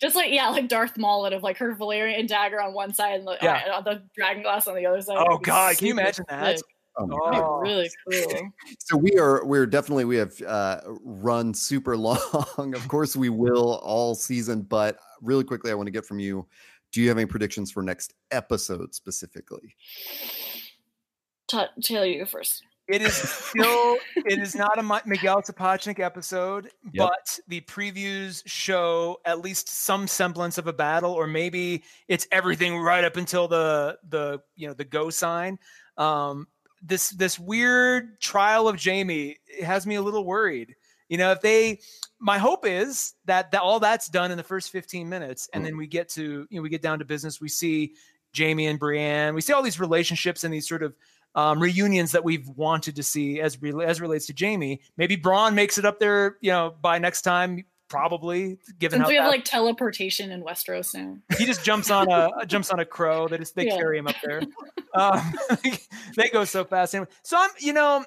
Just like yeah, like Darth Maul would have like her Valyrian dagger on one side and the, Yeah. uh, the dragon glass on the other side. Oh God, can you imagine that? sick. Oh Oh. God. It'd be really cool. (laughs) So we are we're definitely we have uh, run super (laughs) long. of course we will all season, but really quickly I want to get from you. Do you have any predictions for next episode specifically? Ta- Taylor, you go first. It is still. it is not a Miguel Sapochnik episode, Yep. but the previews show at least some semblance of a battle, or maybe it's everything right up until the the you know the go sign. Um, this this weird trial of Jaime it has me a little worried. You know, if they, my hope is that, that all that's done in the first 15 minutes, and then we get to, you know, we get down to business. We see Jaime and Brienne. We see all these relationships and these sort of um, reunions that we've wanted to see as re- as relates to Jaime. Maybe Bronn makes it up there, you know, by next time. Probably, given Since how we have fast- like teleportation in Westeros now. he just jumps on a (laughs) jumps on a crow. They just they Yeah. carry him up there. Um, (laughs) they go so fast. Anyway, so I'm you know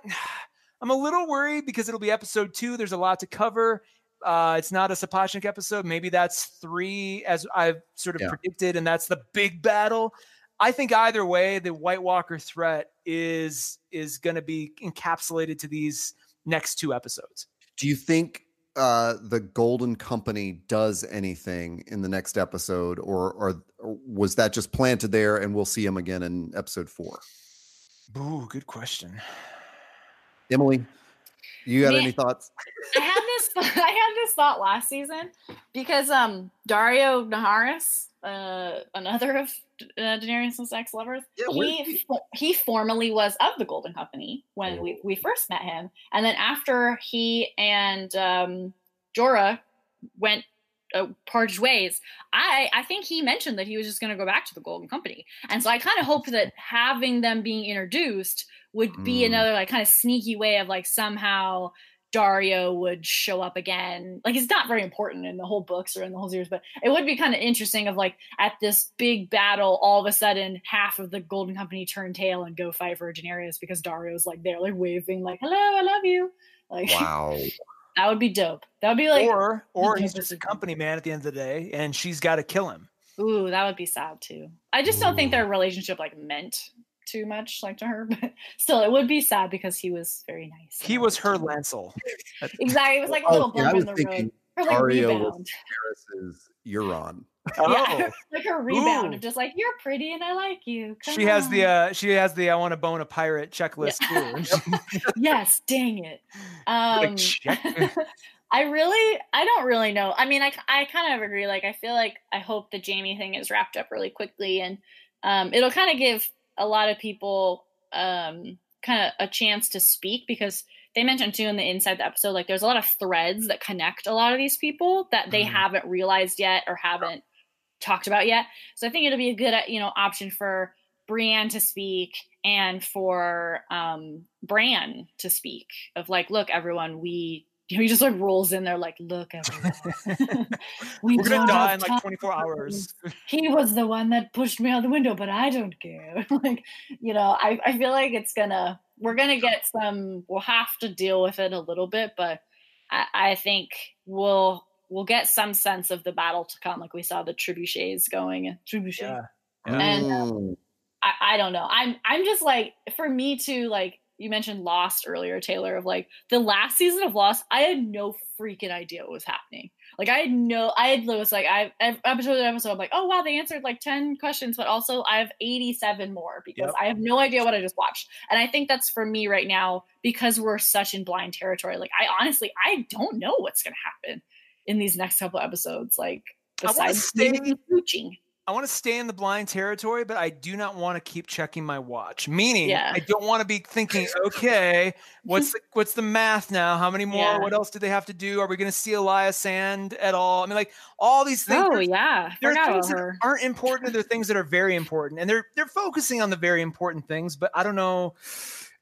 I'm a little worried because it'll be episode two. There's a lot to cover. Uh, it's not a Sapochnik episode. Maybe that's three, as I've sort of Yeah. predicted, and that's the big battle. I think either way, the White Walker threat is is going to be encapsulated to these next two episodes. Do you think uh, the Golden Company does anything in the next episode, or, or or was that just planted there and we'll see him again in episode four? Ooh, good question. Emily, you got Me- any thoughts? I had this (laughs) I had this thought last season because um Daario Naharis, uh, another of uh, Daenerys' ex lovers, Yeah, he he formerly was of the Golden Company when we, we first met him, and then after he and um, Jorah went uh, parted ways, I I think he mentioned that he was just going to go back to the Golden Company, and so I kind of hope that having them being introduced would be Mm. another like kind of sneaky way of like somehow Daario would show up again. Like it's not very important in the whole books or in the whole series, but it would be kind of interesting of like at this big battle, all of a sudden half of the Golden Company turn tail and go fight for Daenerys because Daario's like there, like waving, like "Hello, I love you." Like (laughs) Wow. that would be dope. That would be like, or or he's just a company man at the end of the day, and she's got to kill him. ooh, that would be sad too. I just don't think their relationship like meant too much like to her, (laughs) but still, it would be sad because he was very nice. He was her Lancel. (laughs) Exactly. It was like a Oh, little yeah, bump was in the road. (laughs) Her like Daario was- rebound. Paris is Euron. Yeah, like her rebound Ooh. of just like you're pretty and I like you. Come she has the uh she has the I want to bone a pirate checklist too. yes, dang it. Um, check. I really, I don't really know. I mean, I, I kind of agree. Like, I feel like I hope the Jaime thing is wrapped up really quickly, and um, it'll kind of give a lot of people um, kind of a chance to speak because they mentioned too in the inside the episode, like there's a lot of threads that connect a lot of these people that they Mhm. haven't realized yet or haven't talked about yet. So I think it'll be a good, you know, option for Brienne to speak and for um Bran to speak of like, look, everyone, we you know, he just like rolls in there like, look, (laughs) (laughs) we We're gonna die in like 24 hours. He was the one that pushed me out the window, but I don't care. (laughs) like, you know, I, I feel like it's gonna we're gonna get some we'll have to deal with it a little bit, but I, I think we'll we'll get some sense of the battle to come, like we saw the trebuchets going. Trebuchet. Yeah. And, uh, Mm. I, I don't know. I'm I'm just like for me to like you mentioned Lost earlier, Taylor, of like the last season of Lost, I had no freaking idea what was happening. Like I had no I had was like I episode to episode, I'm like, oh wow, they answered like 10 questions, but also I have 87 more because Yep. I have no idea what I just watched. And I think that's for me right now because we're such in blind territory. Like I honestly I don't know what's gonna happen in these next couple episodes. Like I besides stay- maybe mooching. I want to stay in the blind territory, but I do not want to keep checking my watch. Meaning, Yeah. I don't want to be thinking, okay, what's the, what's the math now? How many more? Yeah. What else do they have to do? Are we going to see Ellaria Sand at all? I mean, like all these things. Oh yeah. there are things that aren't important and there are things that are very important and they're they're focusing on the very important things but i don't know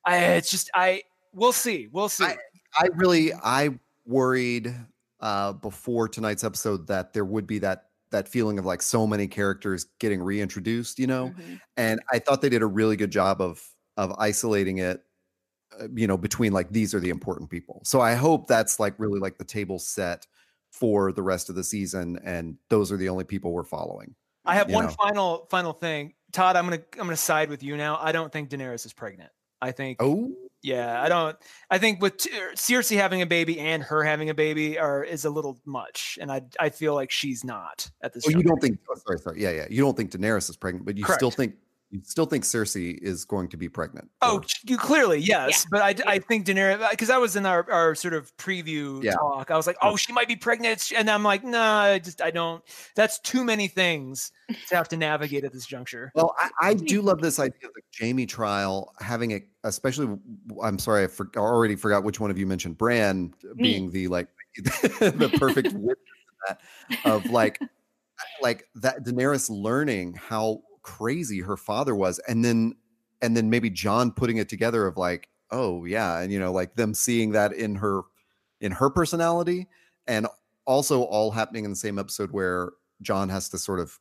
i it's just i we'll see we'll see I- I really I worried uh before tonight's episode that there would be that that feeling of like so many characters getting reintroduced, you know? Mhm. And I thought they did a really good job of of isolating it uh, you know between like these are the important people. So I hope that's like really like the table set for the rest of the season and those are the only people we're following. i have one know. final final thing todd i'm gonna i'm gonna side with you now i don't think daenerys is pregnant i think Oh, yeah i don't i think with er, cersei having a baby and her having a baby are is a little much and i i feel like she's not at this oh you don't think oh, sorry, sorry. Yeah, yeah. You don't think Daenerys is pregnant, but you still think you still think Cersei is going to be pregnant. Oh, or- you clearly yes, Yeah. but I, I think Daenerys uh, because I was in our, our sort of preview Yeah. talk. I was like, oh, she might be pregnant, and I'm like, no, I just I don't. That's too many things (laughs) to have to navigate at this juncture. Well, I, I do love this idea of the Jaime trial having it, especially. I'm sorry, I, for, I already forgot which one of you mentioned Bran being the like (laughs) the perfect (laughs) witness of that of like like that Daenerys learning how crazy her father was, and then and then maybe Jon putting it together of like, oh yeah, and you know, like them seeing that in her in her personality, and also all happening in the same episode where Jon has to sort of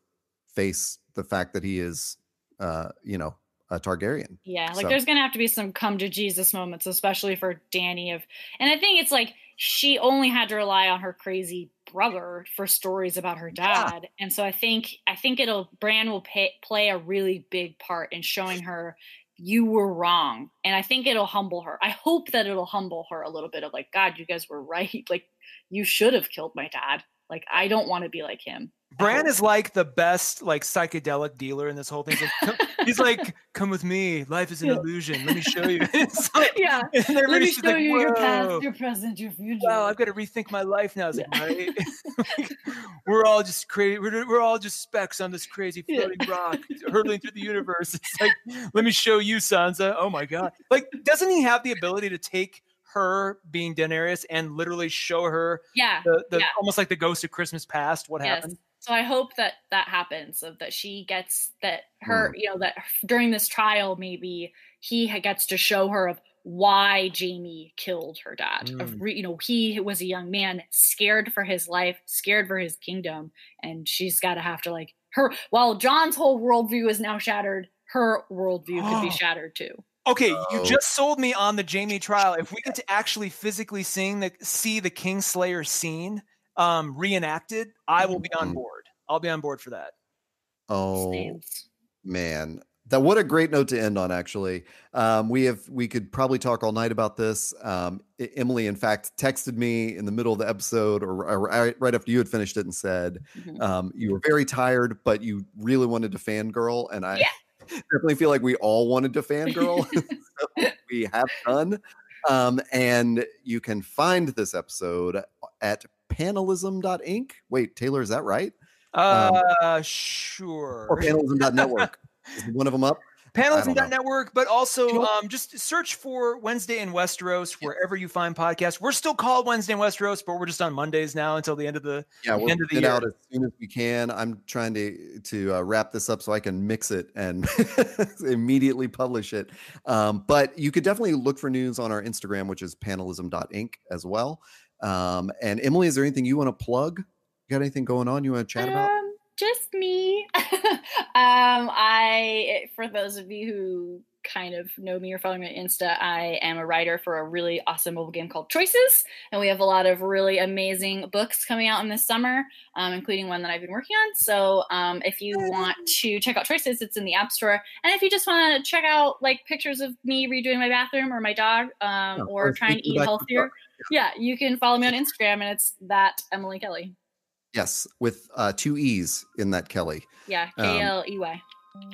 face the fact that he is uh you know a targaryen Yeah, like So- there's gonna have to be some come to Jesus moments, especially for Dany. Of and I think it's like she only had to rely on her crazy brother for stories about her dad, and so I think I think it'll Bran will pay, play a really big part in showing her you were wrong, and I think it'll humble her. I hope that it'll humble her a little bit of like God, you guys were right. (laughs) Like you should have killed my dad. Like I don't want to be like him. Bran is like the best like psychedelic dealer in this whole thing. He's like, "Come- He's like, come with me. Life is an Yeah. illusion. Let me show you. (laughs) (laughs) Like- yeah. Let me show like, you your past, your present, your future. wow, I've got to rethink my life now. Like, right? (laughs) we're all just crazy. We're, we're all just specks on this crazy Yeah. floating rock hurtling through the universe. It's like, let me show you, Sansa. Oh my God. Like, doesn't he have the ability to take her being Daenerys and literally show her yeah. the, the Yeah. almost like the ghost of Christmas past what Yes. happened? So I hope that that happens, of that she gets that her, you know, that during this trial, maybe he gets to show her of why Jaime killed her dad. Of Mm. re, you know, he was a young man, scared for his life, scared for his kingdom, and she's got to have to like her. While Jon's whole worldview is now shattered, her worldview could be shattered too. Okay, you Oh. just sold me on the Jaime trial. If we get to actually physically seeing the see the Kingslayer scene um reenacted, I will be on Mhm. board. I'll be on board for that. oh Saints. man that what a great note to end on actually um we have we could probably talk all night about this um emily in fact texted me in the middle of the episode or, or right right after you had finished it and said Mhm. um you were very tired but you really wanted to fangirl and i Yeah. (laughs) definitely feel like we all wanted to fangirl (laughs) (laughs) so we have done um and you can find this episode at panelism.inc wait taylor is that right Uh sure. (laughs) or panelism.network is one of them up Panelism know. Network, but also You know- um, just search for Wednesday in Westeros wherever you find podcasts. We're still called Wednesday in Westeros, but we're just on Mondays now until the end of the. Yeah, we're end of the it out as soon as we can. I'm trying to to uh, wrap this up so I can mix it and (laughs) immediately publish it. Um, but you could definitely look for news on our Instagram, which is panelism.inc as well. Um, and Emily, is there anything you want to plug? You got anything going on you want to chat about? Um, just me. (laughs) um, I, for those of you who kind of know me or follow me on Insta, I am a writer for a really awesome mobile game called Choices, and we have a lot of really amazing books coming out in this summer, um, including one that I've been working on. So, um, if you want to check out Choices, it's in the App Store, and if you just want to check out like pictures of me redoing my bathroom or my dog, um, Yeah, or or trying to eat back to healthier, yeah, you can follow me on Instagram, and it's that Emily Kelly. Yes, with uh, two E's in that Kelly. Yeah, Um, K L E Y.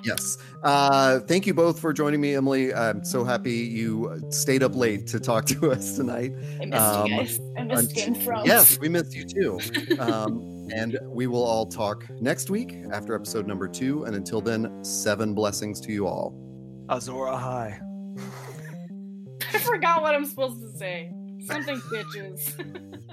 Yes. Uh, thank you both for joining me, Emily. I'm so happy you stayed up late to talk to (laughs) us tonight. I missed Um, you guys. I missed Game Thrones. Yes, we missed you too. (laughs) Um, and we will all talk next week after episode number two. And until then, seven blessings to you all. Azor Ahai. (laughs) I forgot what I'm supposed to say. Something bitches. (laughs)